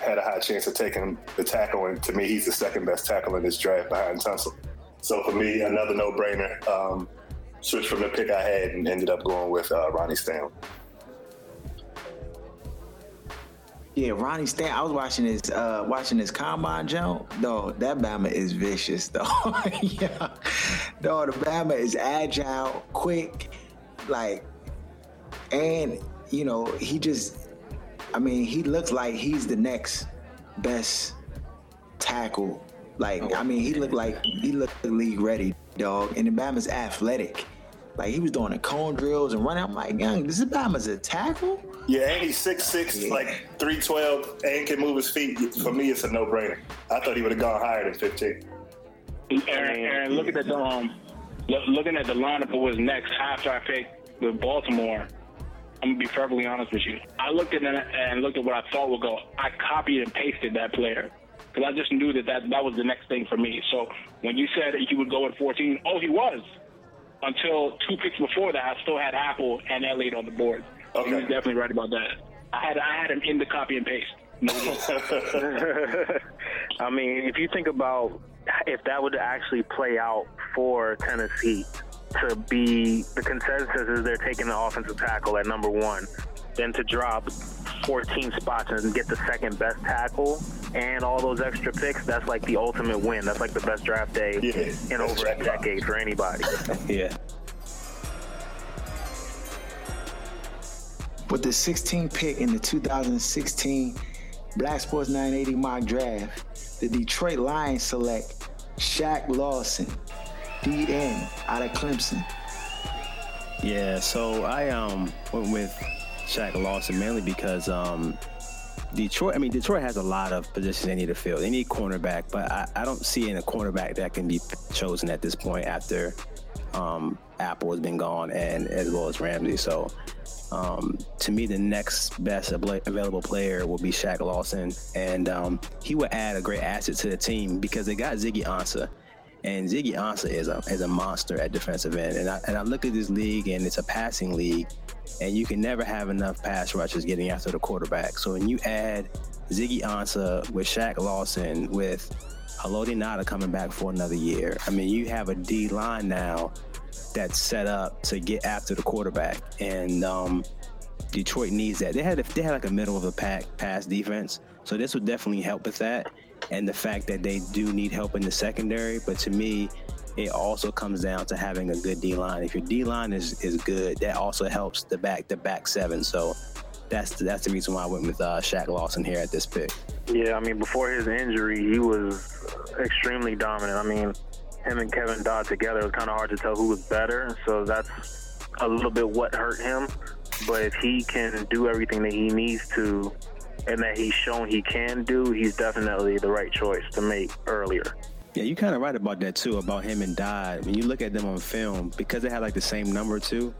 had a high chance of taking the tackle, and to me, he's the second best tackle in this draft behind Tunsil. So for me, another no-brainer. Um, switched from the pick I had and ended up going with uh, Ronnie Stanley. Yeah, Ronnie Stan. I was watching his uh watching his combine jump. Though that Bama is vicious though. yeah. No, the Bama is agile, quick, like and you know, he just I mean, he looks like he's the next best tackle. Like, I mean, he looked like he looked league ready, dog. And the Bama's athletic. Like he was doing the cone drills and running. I'm like, young, this is Bama's a tackle? Yeah, and he's 6'6", Yeah. like 312, and can move his feet. For me, it's a no-brainer. I thought he would have gone higher than 15. Aaron, Aaron, looking at the um, lo- looking at the lineup of what's next after I picked with Baltimore. I'm gonna be perfectly honest with you. I looked at it and looked at what I thought would go. I copied and pasted that player because I just knew that, that that was the next thing for me. So when you said he would go at 14, oh, he was. Until two picks before that, I still had Apple and Elliott on the board. So He was definitely right about that. I had I had him in the copy and paste. No, I mean, if you think about if that would actually play out for Tennessee to be the consensus is they're taking the offensive tackle at number one, then to drop 14 spots and get the second best tackle and all those extra picks, that's like the ultimate win. That's like the best draft day Yeah, in over a jackpot. decade for anybody. Yeah. With the 16th pick in the 2016 Black Sports 980 mock draft, the Detroit Lions select Shaq Lawson, DN out of Clemson. Yeah, so I um went with Shaq Lawson mainly because um Detroit. I mean, Detroit has a lot of positions they need to fill. They need cornerback, but I, I don't see any cornerback that can be chosen at this point after um, Apple has been gone and as well as Ramsey. So um, to me, the next best available player will be Shaq Lawson, and um, he would add a great asset to the team because they got Ziggy Ansah. And Ziggy Ansah is a is a monster at defensive end. And I and I look at this league and it's a passing league, and you can never have enough pass rushers getting after the quarterback. So when you add Ziggy Ansah with Shaq Lawson with Haloti Ngata coming back for another year, I mean you have a D line now that's set up to get after the quarterback, and um, Detroit needs that. They had a, they had like a middle of the pack pass defense, so this would definitely help with that. And the fact that they do need help in the secondary, but to me, it also comes down to having a good D line. If your D line is is good, that also helps the back the back seven. So that's that's the reason why I went with uh, Shaq Lawson here at this pick. Yeah, I mean, before his injury, he was extremely dominant. I mean, him and Kevin Dodd together, it was kind of hard to tell who was better. So that's a little bit what hurt him. But if he can do everything that he needs to and that he's shown he can do, he's definitely the right choice to make earlier. Yeah, you kind of right about that too, about him and Dodd. When you look at them on film, because they had like the same number too,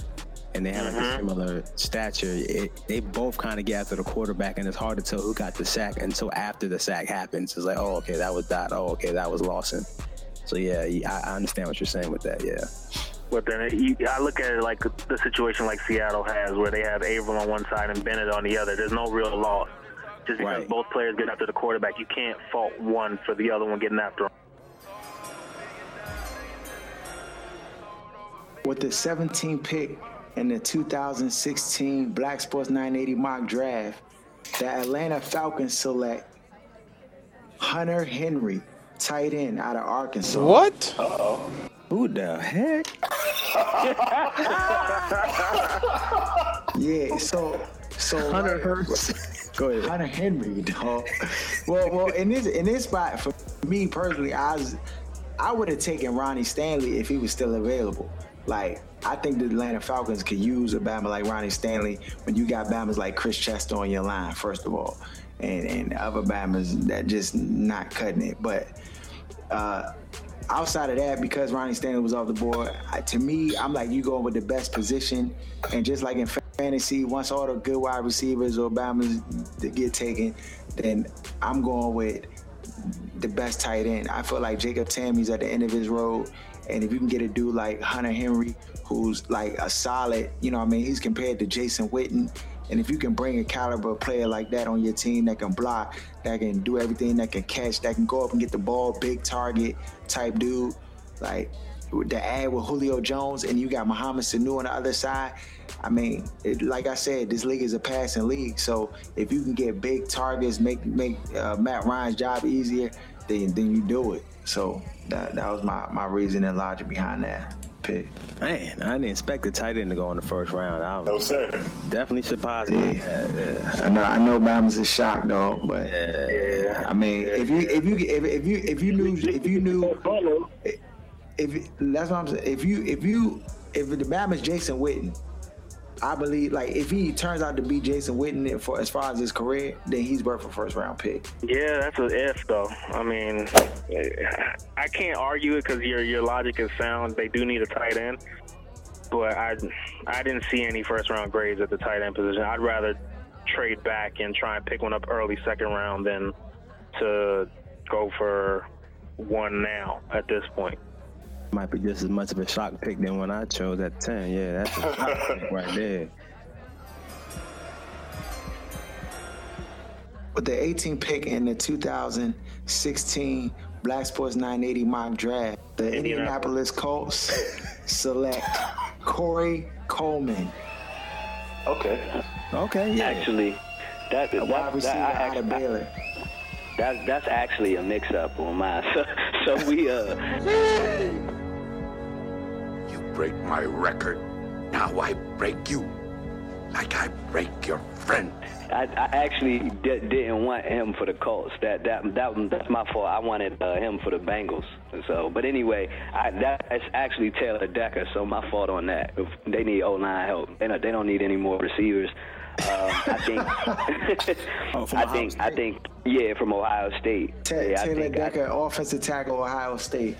and they have like a mm-hmm. similar stature, it, they both kind of get after the quarterback, and it's hard to tell who got the sack until after the sack happens. It's like, oh, okay, that was Dodd. Oh, okay, that was Lawson. So yeah, yeah, I, I understand what you're saying with that. Yeah. But then it, you, I look at it like the situation like Seattle has, where they have Avril on one side and Bennett on the other. There's no real loss. Just because Right. both players get after the quarterback, you can't fault one for the other one getting after him. With the 17th pick in the 2016 Black Sports 980 mock draft, the Atlanta Falcons select Hunter Henry, tight end out of Arkansas. What? Who the heck? yeah, so so Hunter right- Hurts. Go ahead. Hunter Henry, dog. well, well, in this in this spot for me personally, I was I would have taken Ronnie Stanley if he was still available. Like I think the Atlanta Falcons could use a Bama like Ronnie Stanley when you got Bamas like Chris Chester on your line, first of all, and and other Bamas that just not cutting it. But uh, outside of that, because Ronnie Stanley was off the board, I, to me, I'm like you going with the best position, and just like in fantasy, once all the good wide receivers or Bamas get taken, then I'm going with the best tight end. I feel like Jacob Tamme's at the end of his road. And if you can get a dude like Hunter Henry, who's like a solid, you know I mean, he's compared to Jason Witten. And if you can bring a caliber player like that on your team that can block, that can do everything, that can catch, that can go up and get the ball, big target type dude, like the ad with Julio Jones, and you got Mohamed Sanu on the other side. I mean, it, like I said, this league is a passing league. So if you can get big targets, make make uh, Matt Ryan's job easier, then then you do it. So that that was my my reason and logic behind that pick. Man, I didn't expect the tight end to go in the first round. I No, was sir. definitely surprised. me. I know I know Bama's a shock dog, but I mean, if you if you if, if you if you knew if you knew if that's what I'm saying. If you if you if the Bama's Jason Witten, I believe like if he turns out to be Jason Witten for as far as his career, then he's worth a first round pick. Yeah, that's an if though. I mean, I can't argue it because your your logic is sound. They do need a tight end, but I I didn't see any first round grades at the tight end position. I'd rather trade back and try and pick one up early second round than to go for one now at this point. Might be just as much of a shock pick than when I chose at 10. Yeah, that's a shock pick right there. With the 18th pick in the 2016 Black Sports 980 mock draft, the Indianapolis Colts select Corey Coleman, Okay. Okay, yeah. Actually, that, a that, that, I, out of Baylor. that, that's actually a mix-up on mine. So, so we uh. You break my record. Now I break you. Like I break your friend. I, I actually di- didn't want him for the Colts. That that that that's my fault. I wanted uh, him for the Bengals. So, but anyway, I, that's actually Taylor Decker. So my fault on that. If they need O line help. They don't, they don't need any more receivers. Um, I think. Oh, I Ohio think. I think. Yeah, from Ohio State. Ta- yeah, I Taylor think I- Decker, offensive tackle, Ohio State.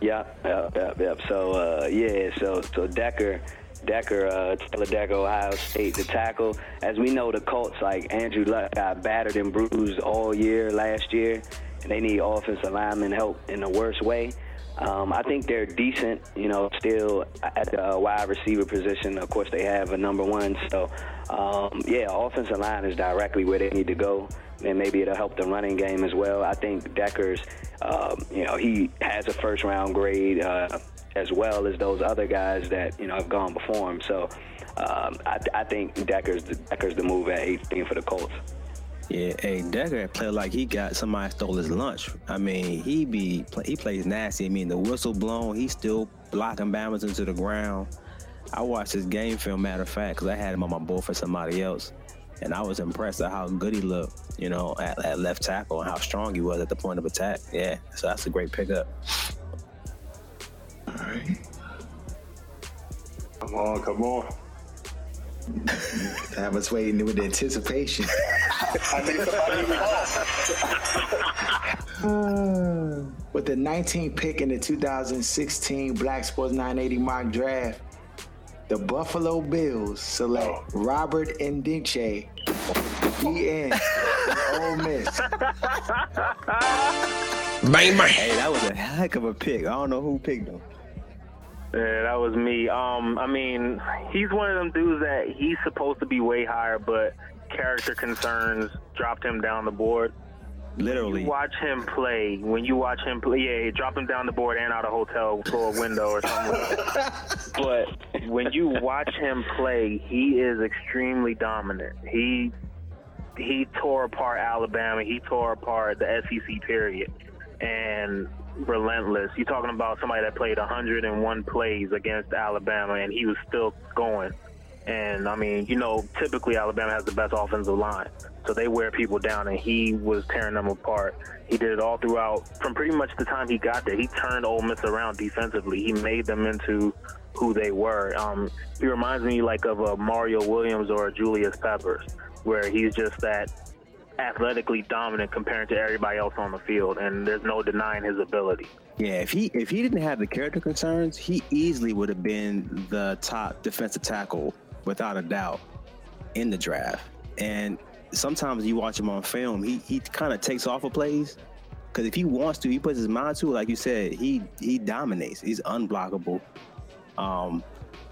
Yep, yep, yep, yep. So uh, yeah, so so Decker, Decker, uh, Taylor Decker, Ohio State, the tackle. As we know, the Colts like Andrew Luck got battered and bruised all year last year, and they need offensive lineman help in the worst way. Um, I think they're decent, you know, still at the wide receiver position. Of course, they have a number one. So, um, yeah, offensive line is directly where they need to go, and maybe it'll help the running game as well. I think Decker's, um, you know, he has a first round grade uh, as well as those other guys that you know have gone before him. So, um, I, I think Decker's Decker's the move at 18 for the Colts. Yeah, hey, Decker played like he got somebody stole his lunch. I mean, he be he plays nasty. I mean, the whistle blown, he's still blocking Bama's into the ground. I watched his game film, matter of fact, because I had him on my board for somebody else, and I was impressed at how good he looked. You know, at, at left tackle and how strong he was at the point of attack. Yeah, so that's a great pickup. All right. Come on, come on. I was waiting with anticipation. I think somebody With the 19th pick in the 2016 Black Sports 980 mock draft, the Buffalo Bills select Robert Nkemdiche, EN, Ole Miss. Bang, bang. Hey, that was a heck of a pick. I don't know who picked him. Yeah, that was me. Um, I mean, he's one of them dudes that he's supposed to be way higher, but character concerns dropped him down the board. Literally. You watch him play. When you watch him play, yeah, drop him down the board and out a hotel for a window or something. but when you watch him play, he is extremely dominant. He he tore apart Alabama. He tore apart the SEC period. And relentless. You're talking about somebody that played 101 plays against Alabama, and he was still going. And I mean, you know, typically Alabama has the best offensive line, so they wear people down, and he was tearing them apart. He did it all throughout, from pretty much the time he got there. He turned Ole Miss around defensively. He made them into who they were. Um, he reminds me like of a Mario Williams or a Julius Peppers, where he's just that athletically dominant compared to everybody else on the field, and there's no denying his ability. Yeah, if he if he didn't have the character concerns, he easily would have been the top defensive tackle without a doubt in the draft. And sometimes you watch him on film, he he kind of takes off of plays because if he wants to, he puts his mind to it. Like you said, he he dominates. He's unblockable. Um,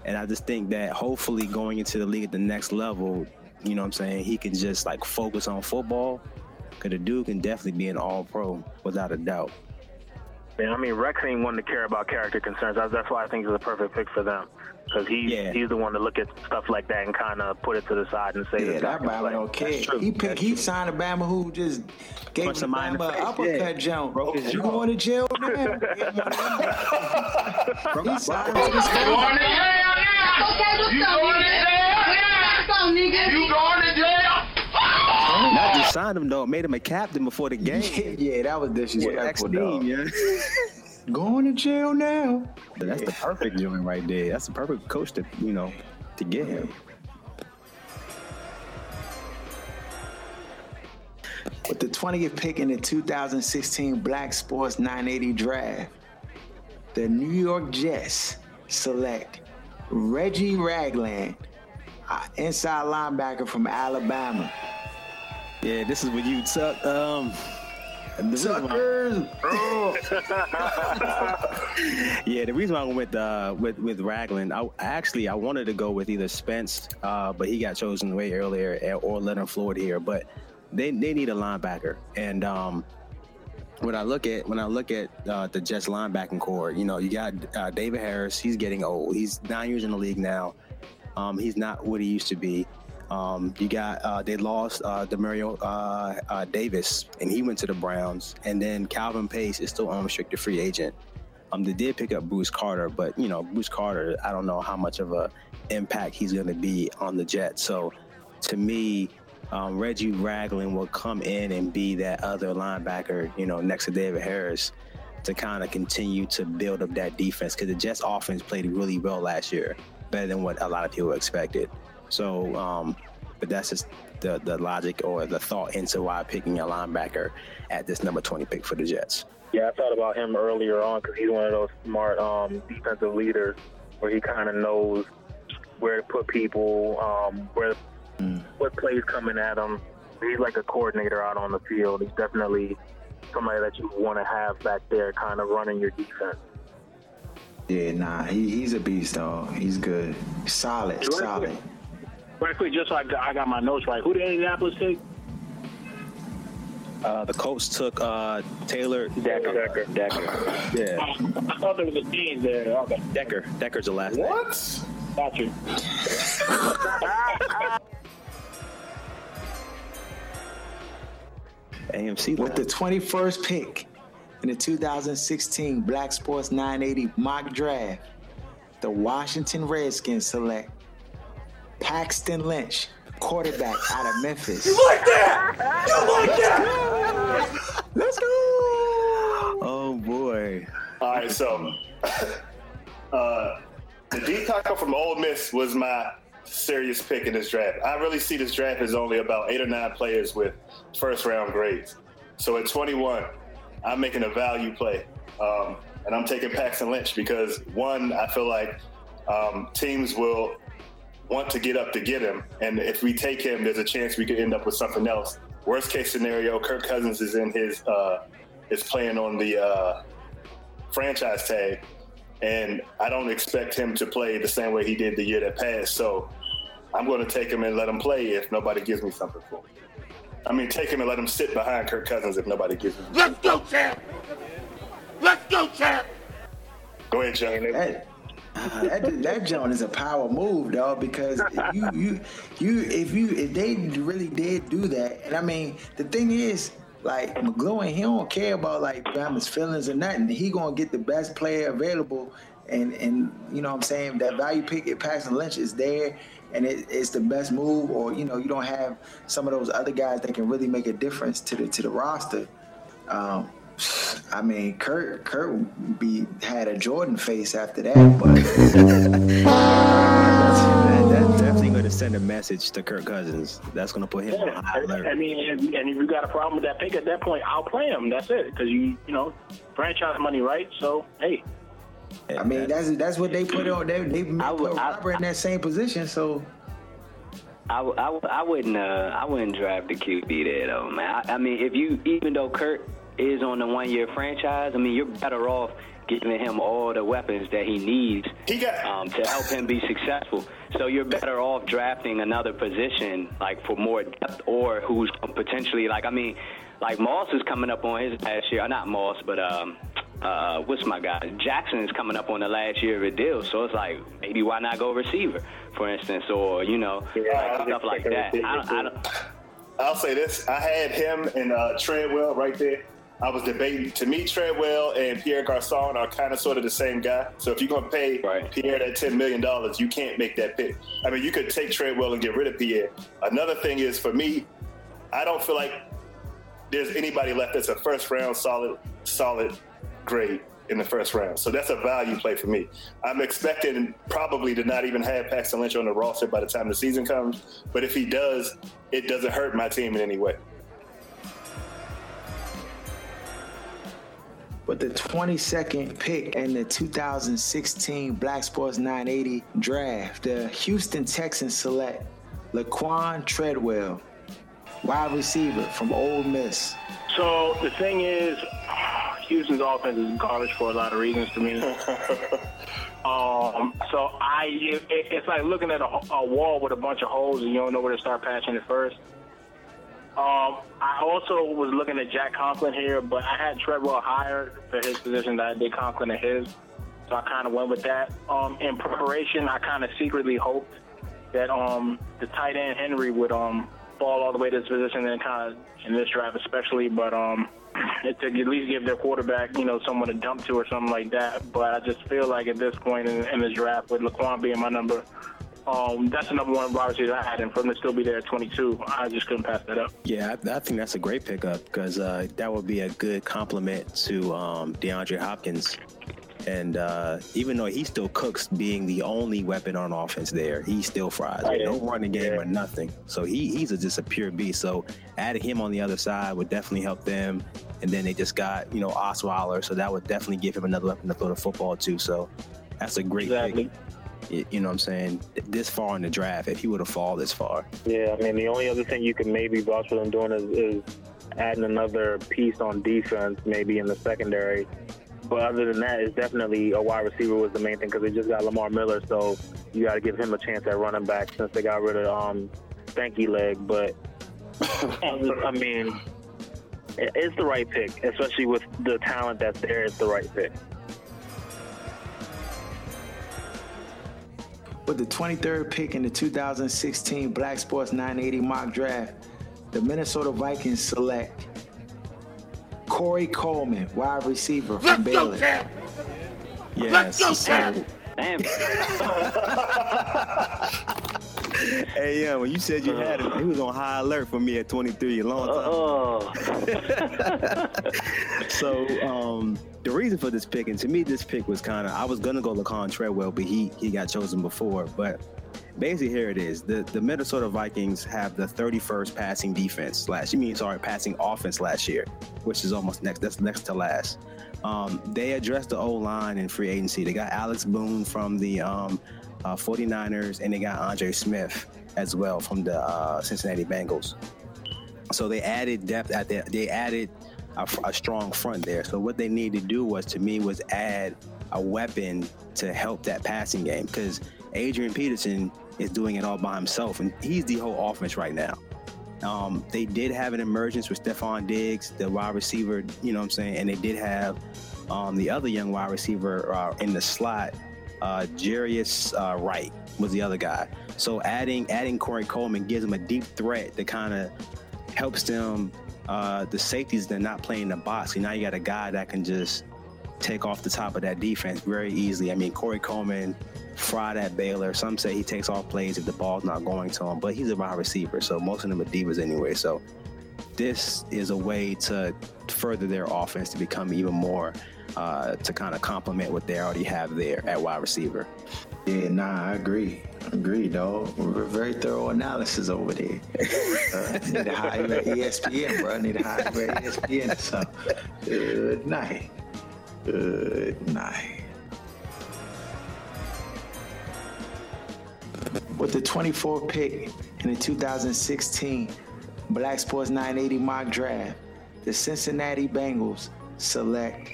and I just think that hopefully going into the league at the next level, you know what I'm saying, he can just like focus on football. Because the dude can definitely be an all pro without a doubt. Yeah, I mean, Rex ain't one to care about character concerns. That's, that's why I think he's a perfect pick for them. Because he's, Yeah. he's the one to look at stuff like that and kind of put it to the side and say Yeah, this that guy can Bama play. don't care. He picked, That's he true. signed a Bama who just gave Punched the somebody in Bama the an face, uppercut yeah. jump. Broke his You jaw. going to jail now? he signed him to the Okay, school. what's up, nigga? What's up, nigga? You going to jail? Not just signed him though, made him a captain before the game. yeah, that was Ex disrespectful, dog. team, yeah. Going to jail now. That's the perfect joint right there. That's the perfect coach to you know to get him. With the 20th pick in the 2016 Black Sports 980 draft, the New York Jets select Reggie Ragland, uh, inside linebacker from Alabama. Yeah, this is what you took. Um, the reason why- Suckers! yeah, the reason why I went with uh, with with Ragland, I actually I wanted to go with either Spence, uh, but he got chosen way earlier, eh, or Leonard Floyd here. But they they need a linebacker, and um, when I look at when I look at uh, the Jets linebacking core, you know, you got uh, David Harris. He's getting old. He's nine years in the league now. Um, he's not what he used to be. Um, you got uh, they lost uh, Demario uh, uh, Davis, and he went to the Browns. And then Calvin Pace is still unrestricted free agent. Um, they did pick up Bruce Carter, but you know Bruce Carter, I don't know how much of a impact he's going to be on the Jets. So, to me, um, Reggie Ragland will come in and be that other linebacker, you know, next to David Harris, to kind of continue to build up that defense because the Jets offense played really well last year, better than what a lot of people expected. So, um, but that's just the the logic or the thought into why picking a linebacker at this number 20 pick for the Jets. Yeah, I thought about him earlier on because he's one of those smart um, defensive leaders where he kind of knows where to put people, um, where what plays coming at him. He's like a coordinator out on the field. He's definitely somebody that you want to have back there, kind of running your defense. Yeah, nah, he, he's a beast, dog. He's good. Solid, Right. solid. Right quick, just so I got, I got my notes right. Who did Indianapolis take? Uh, the Colts took uh, Taylor Decker. Decker. Decker. Yeah, I thought there was a Dean there. Okay, Decker. Decker's the last name. What? got you. AMC. With the 21st pick in the 2016 Black Sports 980 mock draft, the Washington Redskins select Paxton Lynch, quarterback out of Memphis. You Like that? You like that? Let's go! Oh boy. All right, so uh, the D tackle from Ole Miss was my serious pick in this draft. I really see this draft as only about eight or nine players with first round grades. So at 21, I'm making a value play, um, and I'm taking Paxton Lynch because one, I feel like um, teams will want to get up to get him, and if we take him, there's a chance we could end up with something else. Worst case scenario, Kirk Cousins is in his uh, is playing on the uh, franchise tag, and I don't expect him to play the same way he did the year that passed. So I'm going to take him and let him play if nobody gives me something for him. I mean, take him and let him sit behind Kirk Cousins if nobody gives him. Let's go, champ! Let's go, champ! Go ahead, Joe. That, that, that joint is a power move, dog. Because you, you, you, if you, if they really did do that, and I mean, the thing is, like McGloin, he don't care about like Bama's feelings or nothing. He gonna get the best player available, and and you know what I'm saying that value pick at Paxton Lynch is there, and it, it's the best move. Or you know you don't have some of those other guys that can really make a difference to the to the roster. Um, I mean, Kurt Kurt be had a Jordan face after that, but that, that's definitely going to send a message to Kirk Cousins. That's going to put him on high alert. I mean, and, and if you got a problem with that pick at that point, I'll play him. That's it. Because you, you know, franchise money, right? So, hey. I mean that's that's what they put on. They they I put would- I- Robert in that same position. So I I wouldn't uh, I wouldn't draft the QB there though, man. I, I mean, if you even though Kurt is on the one year franchise, I mean, you're better off giving him all the weapons that he needs He got um, to help him be successful. So you're better off drafting another position like for more depth or who's potentially like I mean, like Moss is coming up on his last year. Not Moss, but um, uh, what's my guy? Jackson is coming up on the last year of a deal. So it's like maybe why not go receiver, for instance, or you know Yeah, like, stuff like that. I don't, I don't, I'll say this: I had him and uh, Treadwell right there. I was debating. To me, Treadwell and Pierre Garcon are kind of sort of the same guy. So if you're going to pay Right. Pierre that ten million dollars, you can't make that pick. I mean, you could take Treadwell and get rid of Pierre. Another thing is for me, I don't feel like there's anybody left that's a first round solid, solid grade in the first round. So that's a value play for me. I'm expecting probably to not even have Paxton Lynch on the roster by the time the season comes. But if he does, it doesn't hurt my team in any way. With the 22nd pick in the 2016 Black Sports 980 draft, the Houston Texans select Laquon Treadwell, wide receiver from Ole Miss. So the thing is, Houston's offense is garbage for a lot of reasons to me. um, so I, it, it's like looking at a, a wall with a bunch of holes and you don't know where to start patching it first. Um, I also was looking at Jack Conklin here, but I had Treadwell higher for his position that I did Conklin at his. So I kind of went with that. Um, in preparation, I kind of secretly hoped that um, the tight end Henry would um, fall all the way to this position and kind of in this draft especially, but um, to at least give their quarterback, you know, someone to dump to or something like that. But I just feel like at this point in, in this draft, with Laquon being my number, um, that's the number one wide I had, and for him to still be there at 22, I just couldn't pass that up. Yeah, I, I think that's a great pickup because uh, that would be a good compliment to um, DeAndre Hopkins. And uh, even though he still cooks being the only weapon on offense there, he still fries. Oh, yeah. No running game Yeah. or nothing. So he, he's a, just a pure beast. So adding him on the other side would definitely help them. And then they just got, you know, Osweiler. So that would definitely give him another weapon to throw the football to. So that's a great Exactly. pick. You know what I'm saying? This far in the draft, if he would have fallen this far. Yeah, I mean, the only other thing you can maybe vouch for them doing is, is adding another piece on defense, maybe in the secondary. But other than that, it's definitely a wide receiver was the main thing because they just got Lamar Miller, so you got to give him a chance at running back since they got rid of um, Stanky Leg. But I mean, it's the right pick, especially with the talent that's there. It's the right pick. With the 23rd pick in the 2016 Black Sports 980 mock draft, the Minnesota Vikings select Corey Coleman, wide receiver from Baylor. Go, Yes. Let's So, damn. hey, yeah, when you said you had him, he was on high alert for me at 23 a long time. Oh, So um, the reason for this pick, and to me, this pick was kind of I was gonna go Laquon Treadwell, but he he got chosen before. But basically, here it is: the the Minnesota Vikings have the 31st passing defense last. You mean sorry, passing offense last year, which is almost next. That's next to last. Um, they addressed the O line in free agency. They got Alex Boone from the um, uh, 49ers, and they got Andre Smith as well from the uh, Cincinnati Bengals. So they added depth at the, they added a, a strong front there. So what they needed to do was, to me, was add a weapon to help that passing game because Adrian Peterson is doing it all by himself, and he's the whole offense right now. Um, they did have an emergence with Stefon Diggs, the wide receiver, you know what I'm saying, and they did have um, the other young wide receiver uh, in the slot, uh, Jarius uh, Wright was the other guy. So adding adding Corey Coleman gives them a deep threat that kind of helps them uh, the safeties they're not playing the box. So now you got a guy that can just take off the top of that defense very easily. I mean, Corey Coleman fried at Baylor. Some say he takes off plays if the ball's not going to him, but he's a wide receiver, so most of them are divas anyway. So this is a way to further their offense to become even more uh, to kind of complement what they already have there at wide receiver. Yeah, nah, I agree. I agree, dog. We're very thorough analysis over there. Uh, need you at ESPN, bro. Need you at ESPN. So, good night. Good night. With the 24th pick in the 2016 Black Sports 980 mock draft, the Cincinnati Bengals select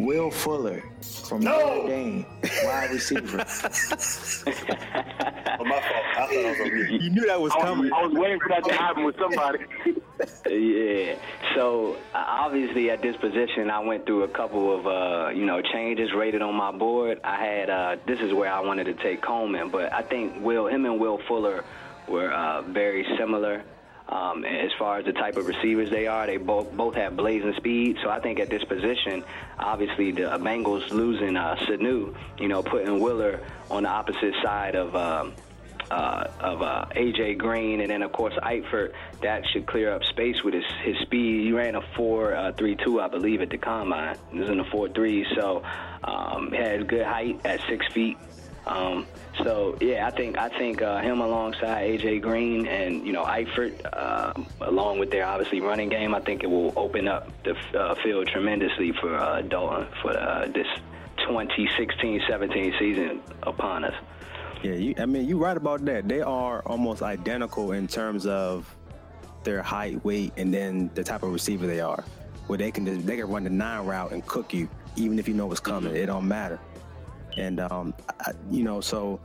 Will Fuller from No! Notre Dame, wide receiver. Oh, my fault. I thought I was on mute. You knew that was I coming. was, I was waiting for that to happen with somebody. Yeah. So uh, obviously at this position, I went through a couple of uh, you know changes rated on my board. I had uh, this is where I wanted to take Coleman, but I think Will him and Will Fuller were uh, very similar. Um, as far as the type of receivers they are, they both both have blazing speed. So I think at this position, obviously the Bengals losing uh, Sanu, you know, putting Willer on the opposite side of um, uh, of uh, AJ Green, and then of course Eifert. That should clear up space with his his speed. He ran a four uh, three two, I believe, at the combine. He was in a four three, so um, had good height at six feet. Um, so yeah, I think I think uh, him alongside AJ Green and you know Eifert, uh, along with their obviously running game, I think it will open up the uh, field tremendously for uh, Dalton for uh, this 2016-17 season upon us. Yeah, you, I mean, you're right about that. They are almost identical in terms of their height, weight, and then the type of receiver they are. Where they can just, they can run the nine route and cook you, even if you know what's coming. It don't matter. And um, I, you know, so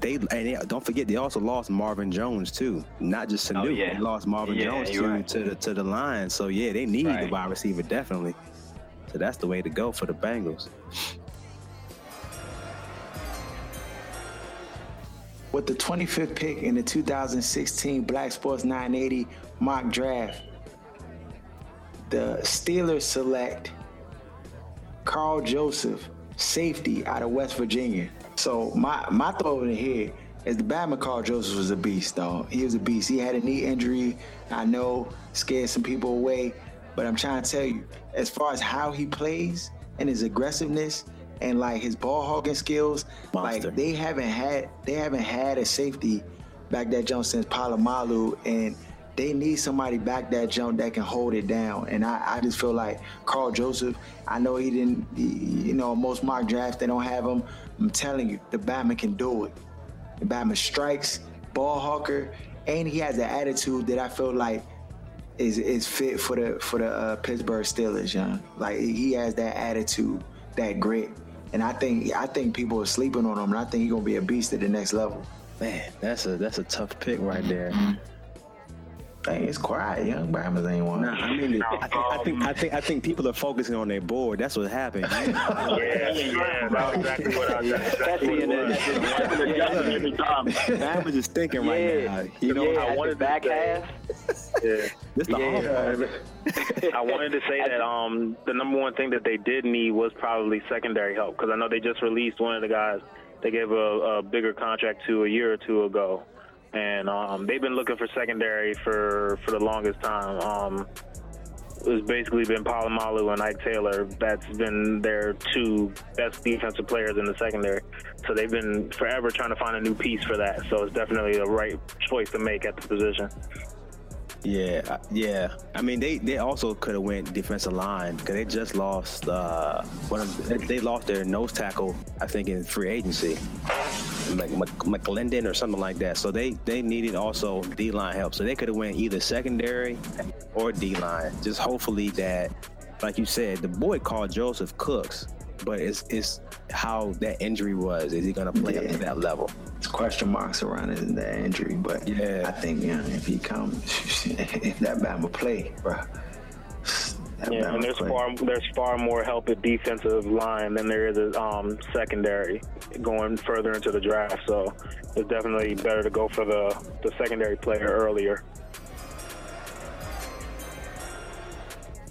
they and they, don't forget they also lost Marvin Jones too, not just Sanu. Oh, yeah. They lost Marvin Yeah, Jones you're too right. to the to the Lions. So yeah, they need the wide receiver definitely. So that's the way to go for the Bengals. With the 25th pick in the 2016 Black Sports 980 mock draft, the Steelers select Karl Joseph, safety out of West Virginia. So my my thought over here is the Batman Karl Joseph was a beast, though. He was a beast. He had a knee injury. I know scared some people away, but I'm trying to tell you, as far as how he plays and his aggressiveness and like his ball hogging skills, Monster. like they haven't had they haven't had a safety back that jump since Polamalu and they need somebody back that jump that can hold it down. And I, I just feel like Karl Joseph, I know he didn't, he- you know, most mock drafts, they don't have him. I'm telling you, the Batman can do it. The Batman strikes, ball hawker, and he has the attitude that I feel like is is fit for the for the uh, Pittsburgh Steelers, young. Like he has that attitude, that grit. And I think I think people are sleeping on him, and I think he's gonna be a beast at the next level. Man, that's a that's a tough pick right there. Dang, it's quiet, young Brahmas ain't one. Nah, I mean, I think, I think I think I think people are focusing on their board. That's what happened. Yeah, yeah, that's exactly what I was Especially in the, Man was just thinking right yeah, now. You know, yeah, I wanted back half. Yeah. this the Yeah. hard I wanted to say that um, the number one thing that they did need was probably secondary help because I know they just released one of the guys they gave a, a bigger contract to a year or two ago, and um, they've been looking for secondary for for the longest time. Um, it's basically been Polamalu and Ike Taylor. That's been their two best defensive players in the secondary. So they've been forever trying to find a new piece for that. So it's definitely the right choice to make at the position. Yeah, yeah. I mean, they they also could have went defensive line because they just lost uh one of they, lost their nose tackle I think in free agency, like Mc, McLendon or something like that. So they they needed also D line help. So they could have went either secondary or D line. Just hopefully that, like you said, the boy called Joseph Cooks, but it's it's how that injury was. Is he gonna play up to that level? It's question marks around it and that injury, but Yeah. I think you know, if he comes, if that Bama play, bro, Yeah, and there's play. far there's far more help at defensive line than there is at um, secondary going further into the draft. So it's definitely better to go for the, the secondary player earlier.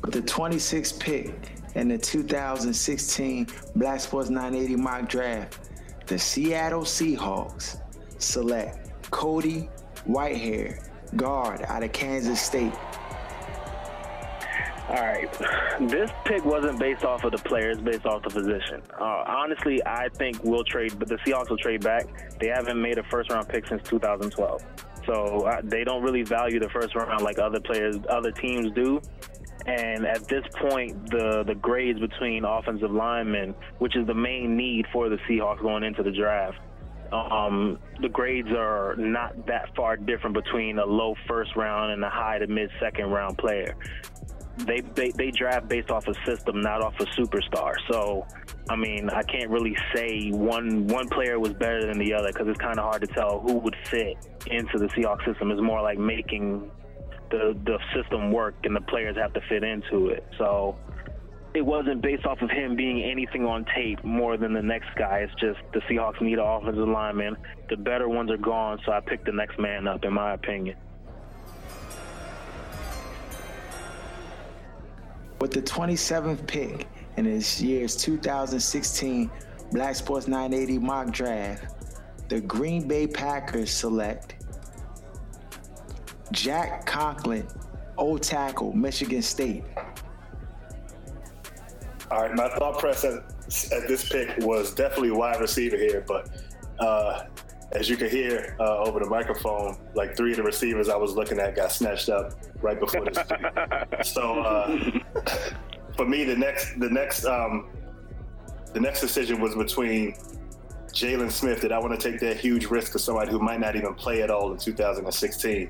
With the 26th pick in the 2016 Black Sports 980 mock draft, the Seattle Seahawks select Cody Whitehair, guard out of Kansas State. All right. This pick wasn't based off of the players, based off the position. Uh, honestly, I think we'll trade, but the Seahawks will trade back. They haven't made a first round pick since 2012. So uh, they don't really value the first round like other players, other teams do. And at this point, the, the grades between offensive linemen, which is the main need for the Seahawks going into the draft, um, the grades are not that far different between a low first round and a high to mid second round player they, they they draft based off a system, not off a superstar. So, I mean, I can't really say one one player was better than the other because it's kind of hard to tell who would fit into the Seahawks system. It's more like making the the system work, and the players have to fit into it. So. It wasn't based off of him being anything on tape more than the next guy. It's just the Seahawks need an offensive lineman. The better ones are gone, so I picked the next man up, in my opinion. With the 27th pick in this year's 2016 Black Sports 980 mock draft, the Green Bay Packers select Jack Conklin, old tackle, Michigan State. All right, my thought process at this pick was definitely wide receiver here, but uh, as you can hear uh, over the microphone, like three of the receivers I was looking at got snatched up right before this. so uh, for me, the next the next um, the next decision was between Jaylon Smith. Did I want to take that huge risk of somebody who might not even play at all in 2016,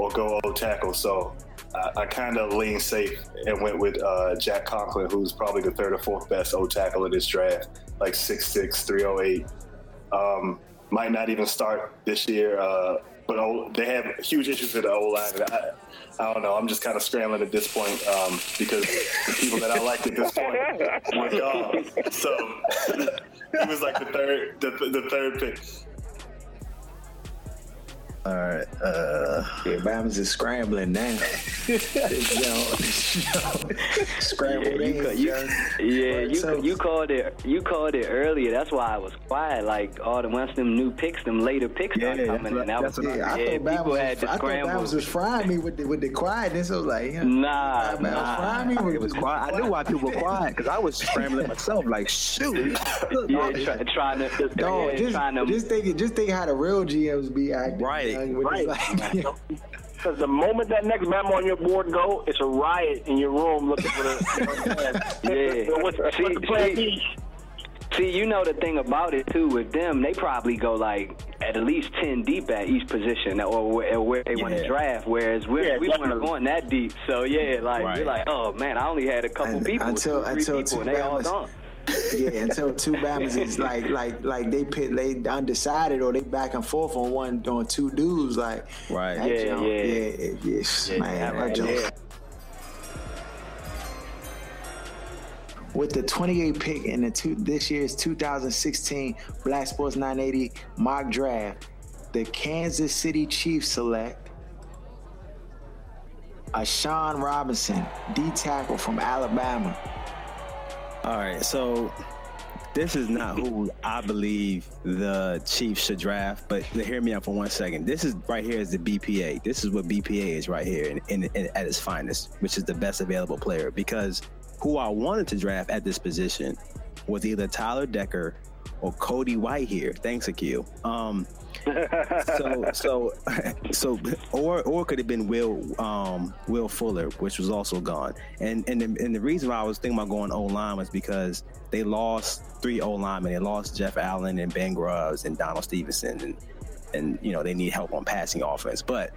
or go old tackle? So I, I kind of leaned safe and went with uh, Jack Conklin, who's probably the third or fourth best old tackle in this draft, like 6'6", 308. Um, might not even start this year. Uh, but o- they have huge issues with the O line. I, I don't know. I'm just kind of scrambling at this point um, because the people that I liked at this point were gone. So he was like the third, the, the third pick. All right. Uh, yeah, Bama's is scrambling now. yo, yo, scrambled Yeah, you, you, yeah, you, you called it. You called it earlier. That's why I was quiet. Like all the once them new picks, them later picks Yeah, started coming, what- and that that's was what I- Yeah, I yeah, thought people was, had to I thought scramble. Bama was frying me with the with the quietness. I was like, yeah, Nah, Bama was nah. frying me with It was quiet. I knew why people were quiet because I was scrambling myself. Like, shoot. yeah, try, trying to, No, yeah, just, trying to. just think, just think how the real GMs be acting. Right, young, when like, Because the moment that next Bama on your board go, it's a riot in your room looking for the. Yeah. So what's, what's See- the plan see- B? See, you know the thing about it too with them, they probably go like at least ten deep at each position or where, or where they want to draft. Whereas we're, Yeah, we weren't going that deep, so yeah, like Right. you're like, oh man, I only had a couple Un- people, until- two, three until people, and they all gone. Yeah, until two Bamas is like, like, like they pit, they undecided or they back and forth on one, on two dudes. Like, Right. Yeah, jump, yeah. yeah, yeah, Yeah, man, that right, yeah. With the 28 pick in the two, this year's 2016 Black Sports 980 mock draft, the Kansas City Chiefs select A'Shawn Robinson, D tackle from Alabama. All right, so this is not who I believe the Chiefs should draft, but hear me out for one second. This is right here is the BPA. This is what BPA is right here in, in, in- at its finest, which is the best available player. Because who I wanted to draft at this position was either Taylor Decker or Cody Whitehair. Thanks, Akil. Um, so so so or or could have been Will um Will Fuller, which was also gone. And and the, and the reason why I was thinking about going O line was because they lost three O linemen. They lost Jeff Allen and Ben Grubbs and Donald Stephenson and and you know they need help on passing offense. But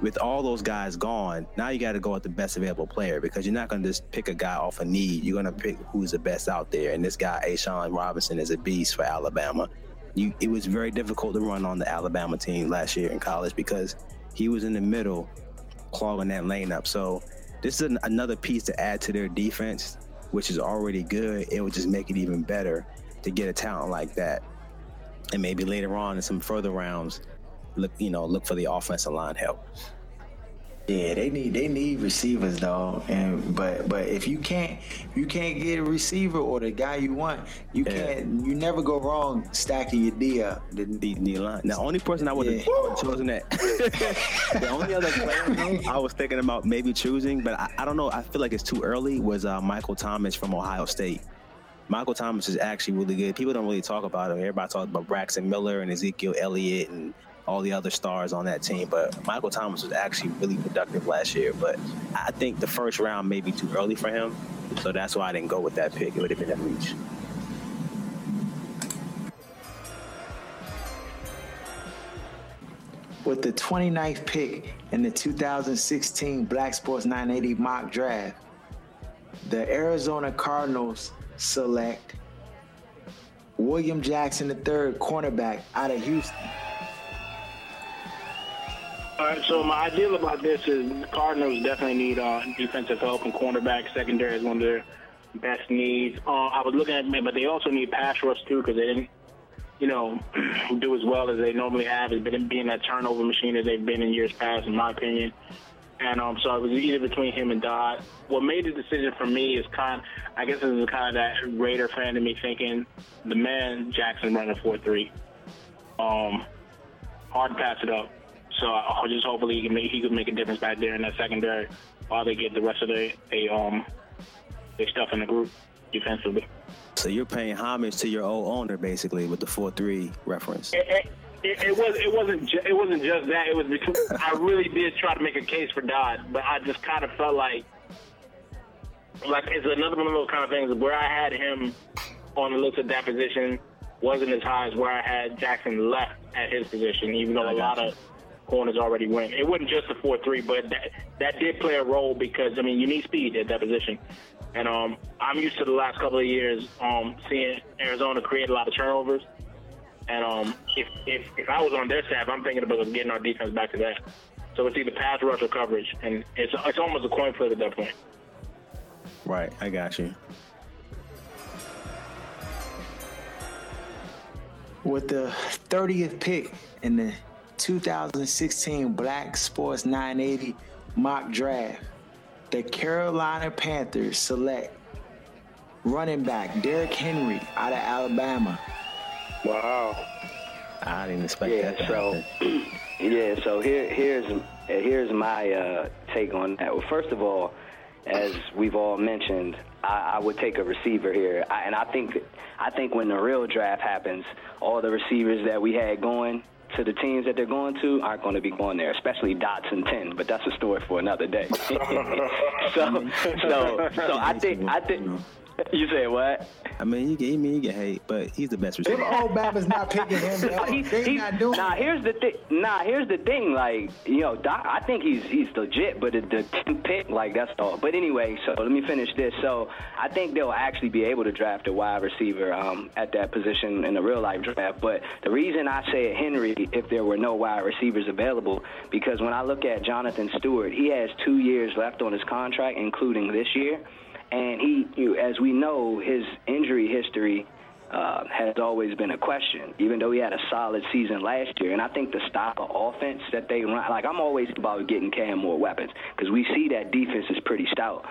with all those guys gone, now you got to go with the best available player because you're not going to just pick a guy off a need. You're going to pick who's the best out there. And this guy, A'Shawn Robinson, is a beast for Alabama. You, it was very difficult to run on the Alabama team last year in college because he was in the middle, clogging that lane up. So this is an, another piece to add to their defense, which is already good. It would just make it even better to get a talent like that, and maybe later on in some further rounds, look you know look for the offensive line help. Yeah, they need they need receivers though, and but but if you can't you can't get a receiver or the guy you want, you Yeah. can't you never go wrong stacking your D up. The, the, the line. The only person I would have Yeah. chosen that. the only other player I was thinking about maybe choosing, but I, I don't know. I feel like it's too early. Was uh, Michael Thomas from Ohio State? Michael Thomas is actually really good. People don't really talk about him. Everybody talks about Braxton Miller and Ezekiel Elliott and all the other stars on that team. But Michael Thomas was actually really productive last year. But I think the first round may be too early for him. So that's why I didn't go with that pick. It would have been a reach. With the 29th pick in the 2016 Black Sports 980 mock draft, the Arizona Cardinals select William Jackson III, cornerback out of Houston. All right, so my ideal about this is Cardinals definitely need uh, defensive help and cornerback. Secondary is one of their best needs. Uh, I was looking at, but they also need pass rush too because they didn't, you know, do as well as they normally have. It's been being that turnover machine as they've been in years past, in my opinion. And um, so it was either between him and Dodd. What made the decision for me is kind, I guess, this is kind of that Raider fan to me thinking the man Jackson running four three. Um, hard pass it up. So I I just hopefully he can make he could make a difference back there in that secondary while they get the rest of the they um their stuff in the group defensively. So you're paying homage to your old owner, basically, with the four-three reference. It, it, it, it was it wasn't ju- it wasn't just that. It was because I really did try to make a case for Dodd, but I just kind of felt like like it's another one of those kind of things where I had him on the list at that position wasn't as high as where I had Jackson left at his position, even though a lot of corners already went. It wasn't just the four three, but that that did play a role because I mean you need speed at that position. And um, I'm used to the last couple of years um, seeing Arizona create a lot of turnovers. And um, if, if if I was on their staff, I'm thinking about getting our defense back to that. So it's either pass rush or coverage, and it's it's almost a coin flip at that point. Right, I got you. With the 30th pick in the 2016 Black Sports 980 mock draft, the Carolina Panthers select running back Derrick Henry out of Alabama. Wow. I didn't expect Yeah, that. to so happen. yeah, so here here's here's my uh, take on that. Well, first of all, as we've all mentioned, I, I would take a receiver here, I, and I think I think when the real draft happens, all the receivers that we had going to the teams that they're going to aren't going to be going there, especially Dots and ten. But that's a story for another day. so so so I think I think you say what? I mean, you can, I mean, you can hate, but he's the best receiver. Them Alabama's not picking him. though. He's- They he's- not doing nah, here's the thing. Nah, here's the thing. Like, you know, Doc, I think he's he's legit, but the, the pick, like, that's all. But anyway, so let me finish this. So I think they'll actually be able to draft a wide receiver um, at that position in the real life draft. But the reason I say Henry, if there were no wide receivers available, because when I look at Jonathan Stewart, he has two years left on his contract, including this year. And he, as we know, his injury history uh, has always been a question, even though he had a solid season last year. And I think the style of offense that they run, like I'm always about getting Cam more weapons because we see that defense is pretty stout.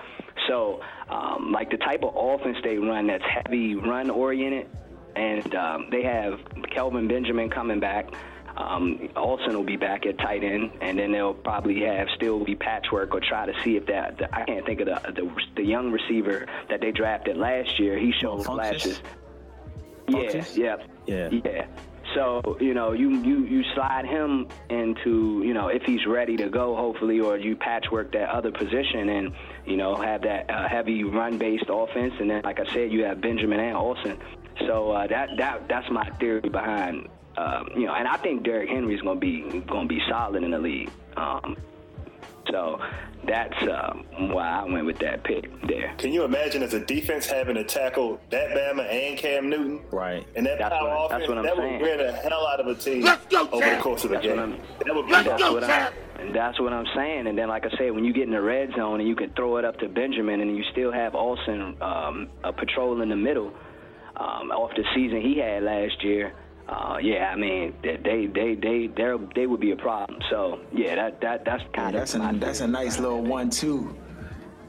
So, um, like the type of offense they run that's heavy run oriented, and um, they have Kelvin Benjamin coming back. Um, Olsen will be back at tight end, and then they'll probably have still be patchwork or try to see if that. The, I can't think of the, the the young receiver that they drafted last year. He showed flashes. Yeah, yeah, Yeah. yeah. So you know, you you you slide him into you know if he's ready to go, hopefully, or you patchwork that other position and you know have that uh, heavy run-based offense, and then like I said, you have Benjamin and Olsen. So uh, that that that's my theory behind um, you know, and I think Derrick Henry's gonna be gonna be solid in the league. Um, so that's um, why I went with that pick there. Can you imagine as a defense having to tackle that Bama and Cam Newton? Right. And that That's power what- offense, that's what I'm that saying. would wear the hell out of a team Let's go, over Sam. the course of a That's game. I'm- That would be Let's That's go, what I, and that's what I'm saying. And then, like I said, when you get in the red zone and you can throw it up to Benjamin, and you still have Olsen um, a patrol in the middle um, off the season he had last year. Uh, yeah, I mean, they they they they they they would be a problem. So yeah, that that that's kind Yeah, of that's a that's a nice little one-two.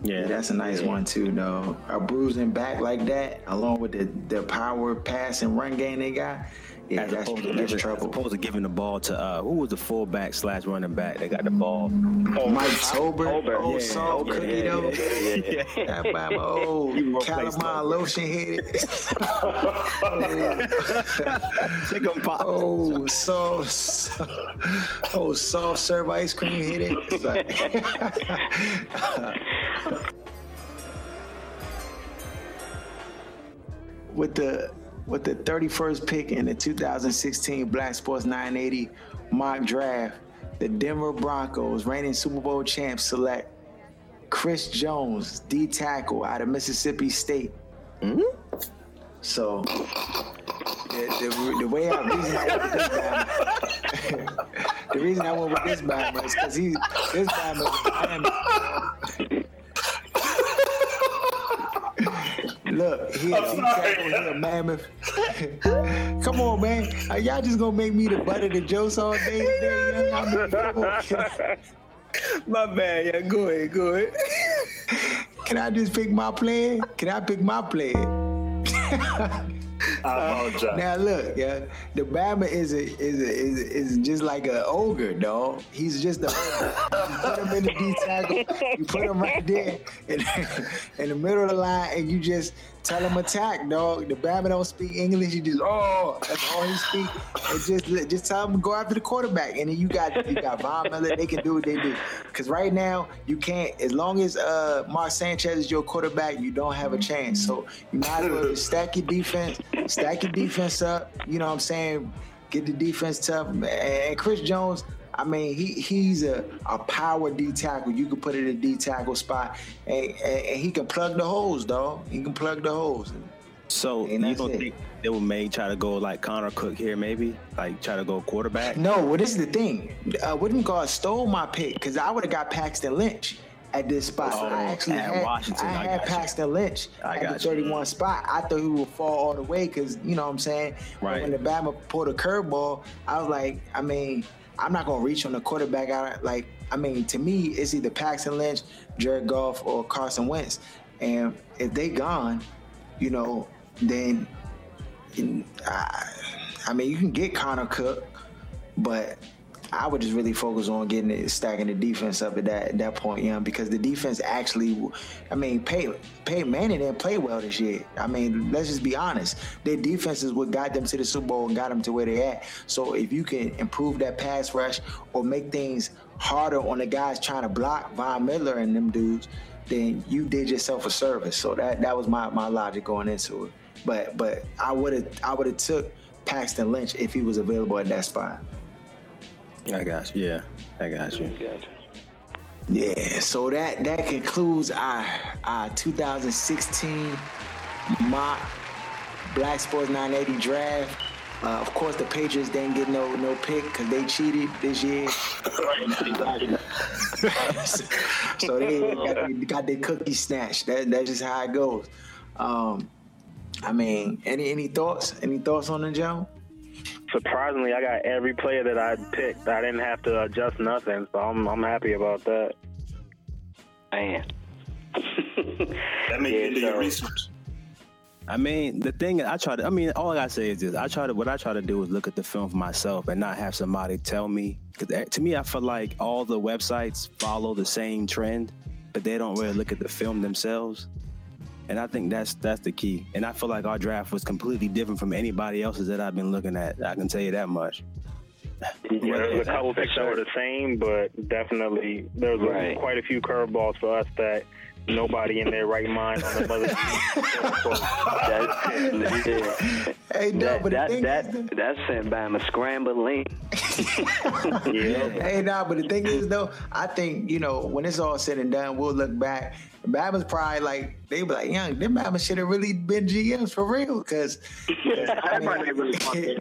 Yeah, that's a nice one too, though. A bruising back like that, along with the the power pass and run game they got. Yeah, as that's, opposed to giving, trouble. As opposed to giving the ball to uh, who was the fullback slash running back that got the ball? Mike Tolbert, Tolbert, old yeah, soft Tolbert, cookie yeah, though. yeah, yeah, yeah. That Bama old You calamine lotion headed. Chicken pox. oh, soft, oh, soft serve ice cream headed. It's with the with the 31st pick in the 2016 Black Sports 980 mock draft, the Denver Broncos, reigning Super Bowl champs, select Chris Jones, D tackle out of Mississippi State. Hmm. So the, the, the way I reason I went with this Bama, the reason I went with this Bama is because he this Bama is. Look, he a D tackle, he a mammoth. Come on, man. Are y'all just gonna make me the butt of the jokes all day today? I mean, come on. My bad. Yeah, go ahead. Go ahead. Can I just pick my player? Can I pick my player? I apologize. Now look, yeah, the Bama is a, is a, is is just like an ogre, dog. He's just a ogre. You put him in the D tackle, you put him right there in, in the middle of the line, and you just tell him attack, dog. The Bama don't speak English. You just oh, that's all he speak. And just just tell him go after the quarterback, and then you got you got Von Miller. They can do what they do. Because right now you can't. As long as uh, Mark Sanchez is your quarterback, you don't have a chance. So you might as well stack your defense, stack your defense up. You know what I'm saying? Get the defense tough. And Chris Jones, I mean, he he's a, a power D tackle. You can put it in a D tackle spot, and, and, and he can plug the holes, dog. He can plug the holes. So And you don't it. think they would may try to go like Connor Cook here, maybe like try to go quarterback? No, well, this is the thing. Uh, Wooden Guard stole my pick because I would have got Paxton Lynch at this spot. Oh, I actually had, Washington. I I had. Paxton Lynch I at the got you. 31 spot. I thought he would fall all the way because, you know what I'm saying? Right. When the Bama pulled a curveball, I was like, I mean, I'm not to reach on the quarterback. out. Like, I mean, to me, it's either Paxton Lynch, Jared Goff, or Carson Wentz. And if they gone, you know, then I, I mean, you can get Connor Cook, but I would just really focus on getting it, stacking the defense up at that at that point, you know, because the defense actually, I mean, Pay Manning didn't play well this year. I mean, let's just be honest. Their defense is what got them to the Super Bowl and got them to where they at. So if you can improve that pass rush or make things harder on the guys trying to block Von Miller and them dudes, then you did yourself a service. So that that was my, my logic going into it. But but I would have I would have took Paxton Lynch if he was available at that spot. I got you. Yeah, I got you. Gotcha. Yeah, so that that concludes our our 2016 mock Black Sports 980 draft. Uh, of course, the Patriots didn't get no no pick because they cheated this year. so they got, they got their cookie snatched. That, that's just how it goes. Um, I mean, any any thoughts? Any thoughts on the Joe? Surprisingly, I got every player that I picked. I didn't have to adjust nothing, so I'm I'm happy about that. Man. That means Yeah, you do your research. I mean, the thing I try to, I mean, all I gotta say is this: I try to, what I try to do is look at the film for myself and not have somebody tell me. Because eh, to me, I feel like all the websites follow the same trend, but they don't really look at the film themselves. And I think that's that's the key. And I feel like our draft was completely different from anybody else's that I've been looking at. I can tell you that much. Yeah, there was a couple for picks that were the same, but definitely there was a- Right. quite a few curveballs for us that nobody in their right mind on the other That's, yeah. Hey, no, that, but the that, thing that, is, that sent Bama scrambling. Yeah. Hey, nah, but the thing is though, I think you know when it's all said and done, we'll look back. Bama's probably like they be like, "Young, them Bama should have really been GMs for real." Because I might really mean,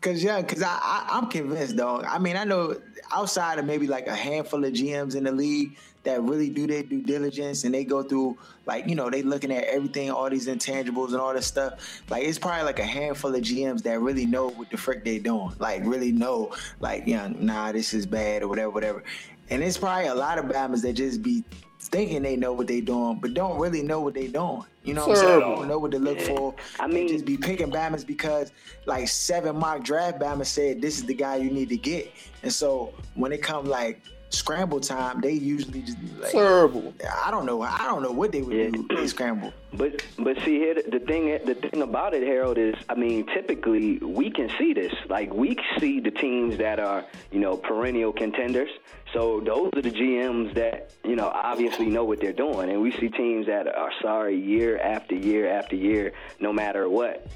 Cause yeah, cause I, I I'm convinced, dog. I mean, I know outside of maybe like a handful of GMs in the league that really do their due diligence and they go through like you know they looking at everything, all these intangibles and all this stuff. Like it's probably like a handful of GMs that really know what the frick they doing. Like really know, like yeah, nah, this is bad or whatever, whatever. And it's probably a lot of Bama's that just be thinking they know what they doing, but don't really know what they doing. You know what I'm saying? Don't know what to look for. I mean- just be picking Bama's because like seven mock draft Bama said this is the guy you need to get. And so when it come like scramble time, they usually just like Terrible. I don't know. I don't know what they would Yeah. do. They scramble. But but see here the thing the thing about it, Harold, is I mean typically we can see this. Like we see the teams that are you know perennial contenders. So those are the GMs that you know obviously know what they're doing, and we see teams that are sorry year after year after year, no matter what.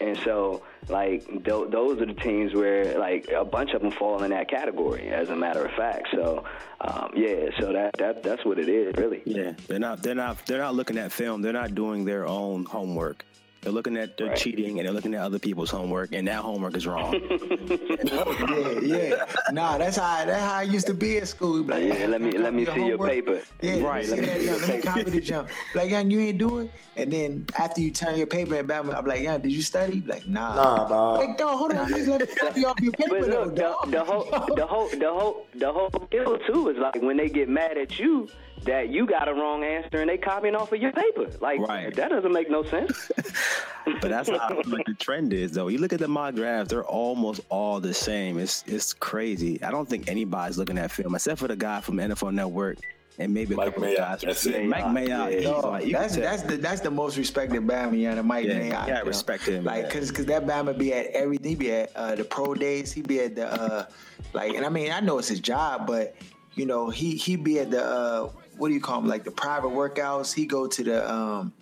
And so, like, th- those are the teams where, like, a bunch of them fall in that category, as a matter of fact. So, um, yeah, so that, that that's what it is, really. Yeah, they're not. They're not. They're not looking at film. They're not doing their own homework. They're looking at they're Right. cheating and they're looking at other people's homework, and that homework is wrong. Yeah, yeah. Nah, that's how that's how I used to be at school. Like, Yeah, let me let me see your paper. Yeah, Right, Let me, let me see see that, let me copy the jump. Like, young, you ain't do it. And then after you turn your paper in Bama, I'm like, young, did you study? Like, nah. Nah, dog. Like, dog, hold on. Just let me copy off your paper, But though, look, the, dog. the whole, the whole, the whole, the whole deal too is like when they get mad at you that you got a wrong answer and they copying off of your paper. Like Right. that doesn't make no sense. but that's how I like the trend is, though. You look at the mock drafts; they're almost all the same. It's it's crazy. I don't think anybody's looking at film except for the guy from NFL Network and maybe a Mike couple Mayock, of guys. that's it. Mike Mayock. Yeah. he's Dog, like- you that's tell. that's the that's the most respected Bama, yeah, the Mike Yeah, Mayock, yeah, you respect him, Like, yeah. cause, cause that Bama be at everything. He be at uh, the pro days. He be at the uh, like, and I mean, I know it's his job, but you know, he he be at the uh, what do you call them? Like the private workouts. He go to the um,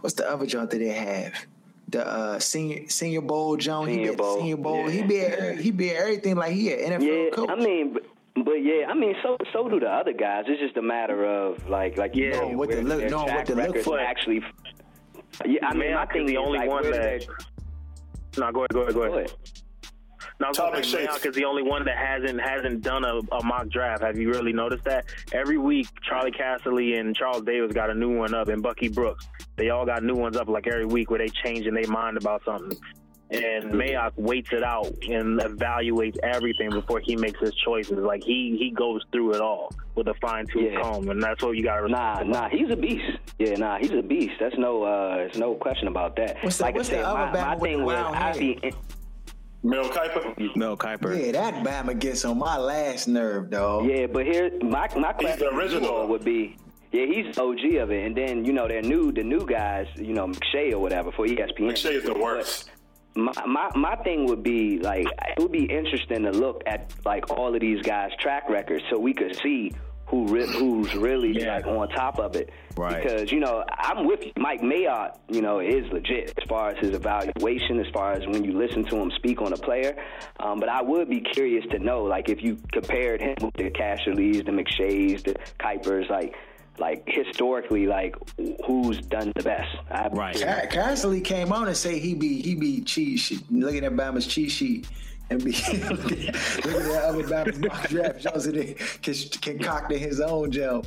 what's the other joint that they have? The uh, senior senior bowl joint. he be Senior at the Bowl, senior bowl. He be at he be at everything like he an NFL yeah, coach. I mean, but, but yeah, I mean, so so do the other guys. It's just a matter of like like you Knowing said, what to where look- their knowing what track to look records for. Actually, yeah, I mean, my Mayock thing is the only like, one where that. their- No, go ahead, go ahead, go Go ahead. Ahead. No, I was Tom gonna say Mayock is the only one that hasn't hasn't done a, a mock draft. Have you really noticed that? Every week, Charley Casserly and Charles Davis got a new one up, and Bucky Brooks. They all got new ones up like every week where they changing their mind about something. And Mayock waits it out and evaluates everything before he makes his choices. Like he he goes through it all with a fine tooth Yeah. comb, and that's what you got to Nah, nah, he's a beast. Yeah, nah, he's a beast. That's no, uh, there's no question about that. What's the- like what's I the said, other my, my Bama with thing was I head? Be. Mel Kiper. Mel Kiper. yeah, that Bama gets on my last nerve, dog. Yeah, but here my my He's the question original. would be. Yeah, he's OG of it, and then you know they're new, the new guys, you know McShay or whatever for ESPN. McShay is the worst. My, my my thing would be like it would be interesting to look at like all of these guys' track records so we could see who re- who's really Yeah. like on top of it. Right. Because you know I'm with you. Mike Mayock, you know, is legit as far as his evaluation, as far as when you listen to him speak on a player. Um, but I would be curious to know, like, if you compared him with the Casserlys, the McShays, the Kipers, like. Like historically, like who's done the best? I, Right. Ca- Cassidy came on and say he be he be cheat sheet, looking at Bama's cheat sheet and be looking at that other Bama's mock draft can concocting his own jump.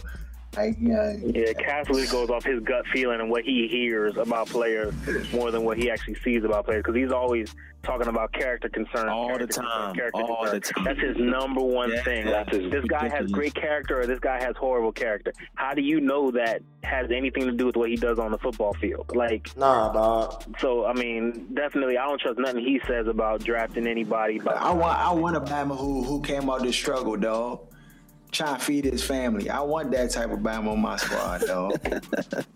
Like yeah, Yeah, Cassidy goes off his gut feeling and what he hears about players more than what he actually sees about players because he's always talking about character concerns All the time, concerns, character all the concerns. time. That's his number one Yeah, thing. that's Like, his this guy has great character or this guy has horrible character. How do you know that has anything to do with what he does on the football field? Like, Nah, dog. so I mean, definitely, I don't trust nothing he says about drafting anybody. But I want I want a Bama who who came out this struggle, dog. Trying to feed his family. I want that type of Bama on my squad, dog.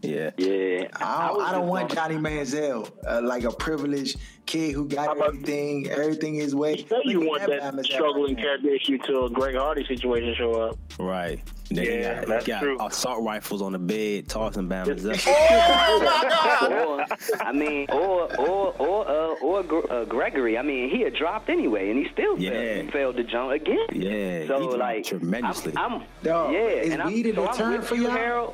Yeah. yeah. I don't, was I don't want Johnny Manziel, uh, like a privileged kid who got everything, everything his way. You say you want at that struggling right now. character issue till a Greg Hardy situation show up. Right. Then you Yeah, got, that's you got true. assault rifles on the bed, tossing bammers up. or I mean, or or or uh, or uh, Gregory. I mean, he had dropped anyway, and he still Yeah. failed, failed to jump again. Yeah, So he like tremendously. I'm, I'm Dog, yeah, is and I'm, weed a so I'm with for you, y'all? Harold.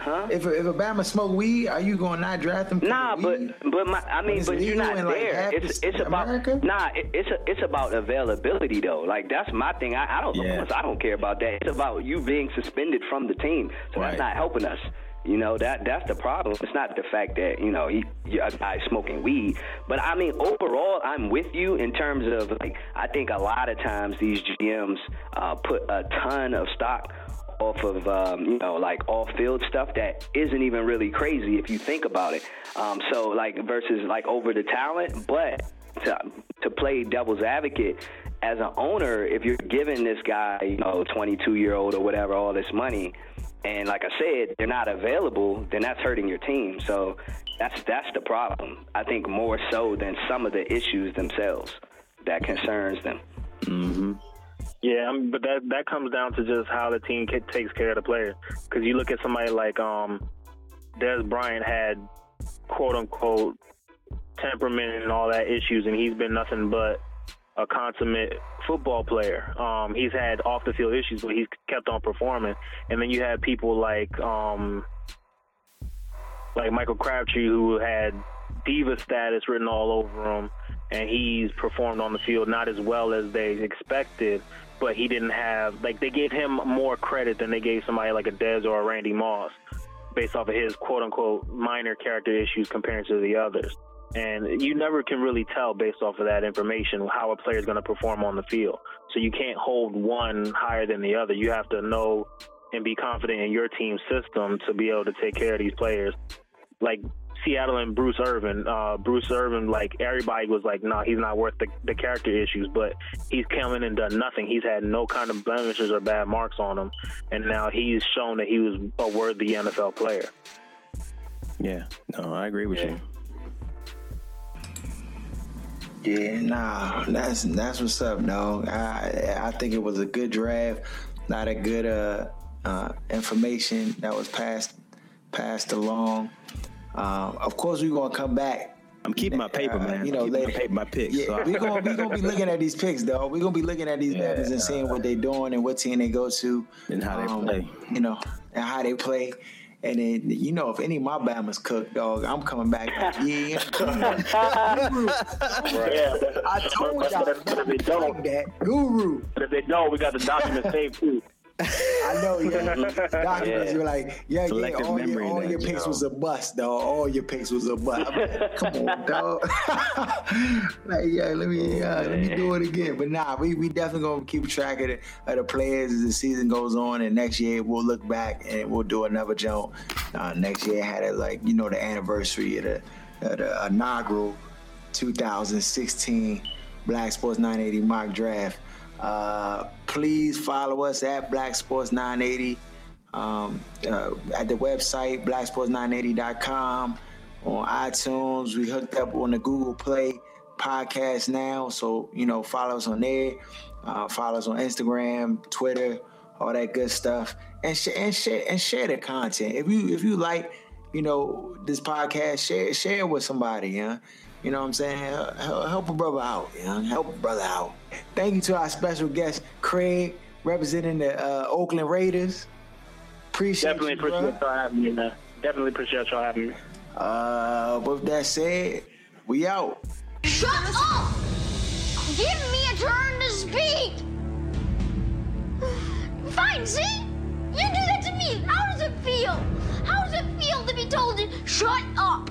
Huh? If if a Bama smoke weed, are you going to not draft them? Nah, but but my, I mean, but you're not in, like, there. it's the it's about nah. It, it's a, it's about availability though. Like that's my thing. I, I don't of Yeah. course I don't care about that. It's about you being suspended from the team. So Right. that's not helping us. You know that that's the problem. It's not the fact that you know he, a guy smoking weed, but I mean overall, I'm with you in terms of like I think a lot of times these GMs uh, put a ton of stock off of um, you know like off field stuff that isn't even really crazy if you think about it. Um, so like versus like over the talent, but to to play devil's advocate as an owner, if you're giving this guy you know 22 year old or whatever all this money. And like I said, they're not available. Then that's hurting your team. So that's that's the problem. I think more so than some of the issues themselves that concerns them. Yeah, I mean, but that that comes down to just how the team ca- takes care of the player. Because you look at somebody like um, Dez Bryant had quote unquote temperament and all that issues, and he's been nothing but a consummate football player. Um, he's had off the field issues, but he's kept on performing. And then you have people like um, like Michael Crabtree, who had diva status written all over him, and he's performed on the field not as well as they expected. But he didn't have like they gave him more credit than they gave somebody like a Dez or a Randy Moss, based off of his quote unquote minor character issues compared to the others. And you never can really tell based off of that information how a player is going to perform on the field. So you can't hold one higher than the other. You have to know and be confident in your team system to be able to take care of these players. Like Seattle and Bruce Irvin. Uh, Bruce Irvin, like everybody was like, no, nah, he's not worth the, the character issues, but he's come in and done nothing. He's had no kind of blemishes or bad marks on him, and now he's shown that he was a worthy NFL player. Yeah, no, I agree with Yeah. you. Yeah, nah, that's that's what's up, dog. I I think it was a good draft, not a good uh, uh, information that was passed passed along. Um, of course, we're gonna come back. I'm keeping my paper, uh, man. You know, I'm keeping later. my, paper, my picks. Yeah, so we're gonna we gonna be looking at these picks, dog. We're gonna be looking at these Yeah. Bama's and seeing what they're doing and what team they go to, And how they Um, play. You know, and how they play. And then you know, if any of my Bama's cook, dog, I'm coming back. Yeah, Yeah, I told y'all but, but if they don't, like that, Guru. but if they don't, we got the document saved too. I know, yeah. Documents were like, yeah, yeah, Selective all your, all your picks was a bust, dog. All your picks was a bust. Like, Come on, dog. like, yeah, let me, uh, let me do it again. But nah, we, we definitely gonna keep track of the, of the players as the season goes on, and next year we'll look back and we'll do another jump. Uh, next year had it like you know the anniversary of the, of the inaugural 2016 Black Sports 980 mock draft. Uh, please follow us at Black Sports 980 um, uh, at the website blacksports980.com on iTunes. We hooked up on the Google Play podcast now, so you know follow us on there. Uh, follow us on Instagram, Twitter, all that good stuff, and sh- and share and share the content. If you if you like, you know this podcast, share share it with somebody. Yeah, you know what I'm saying. Help, help a brother out. Yeah, help a brother out. Thank you to our special guest Craig, representing the uh, Oakland Raiders. Appreciate Definitely you, brother. appreciate y'all having me, man. Definitely appreciate y'all having me. Uh, with that said, we out. Shut up! Give me a turn to speak! Fine, see? You do that to me. How does it feel? How does it feel to be told to shut up?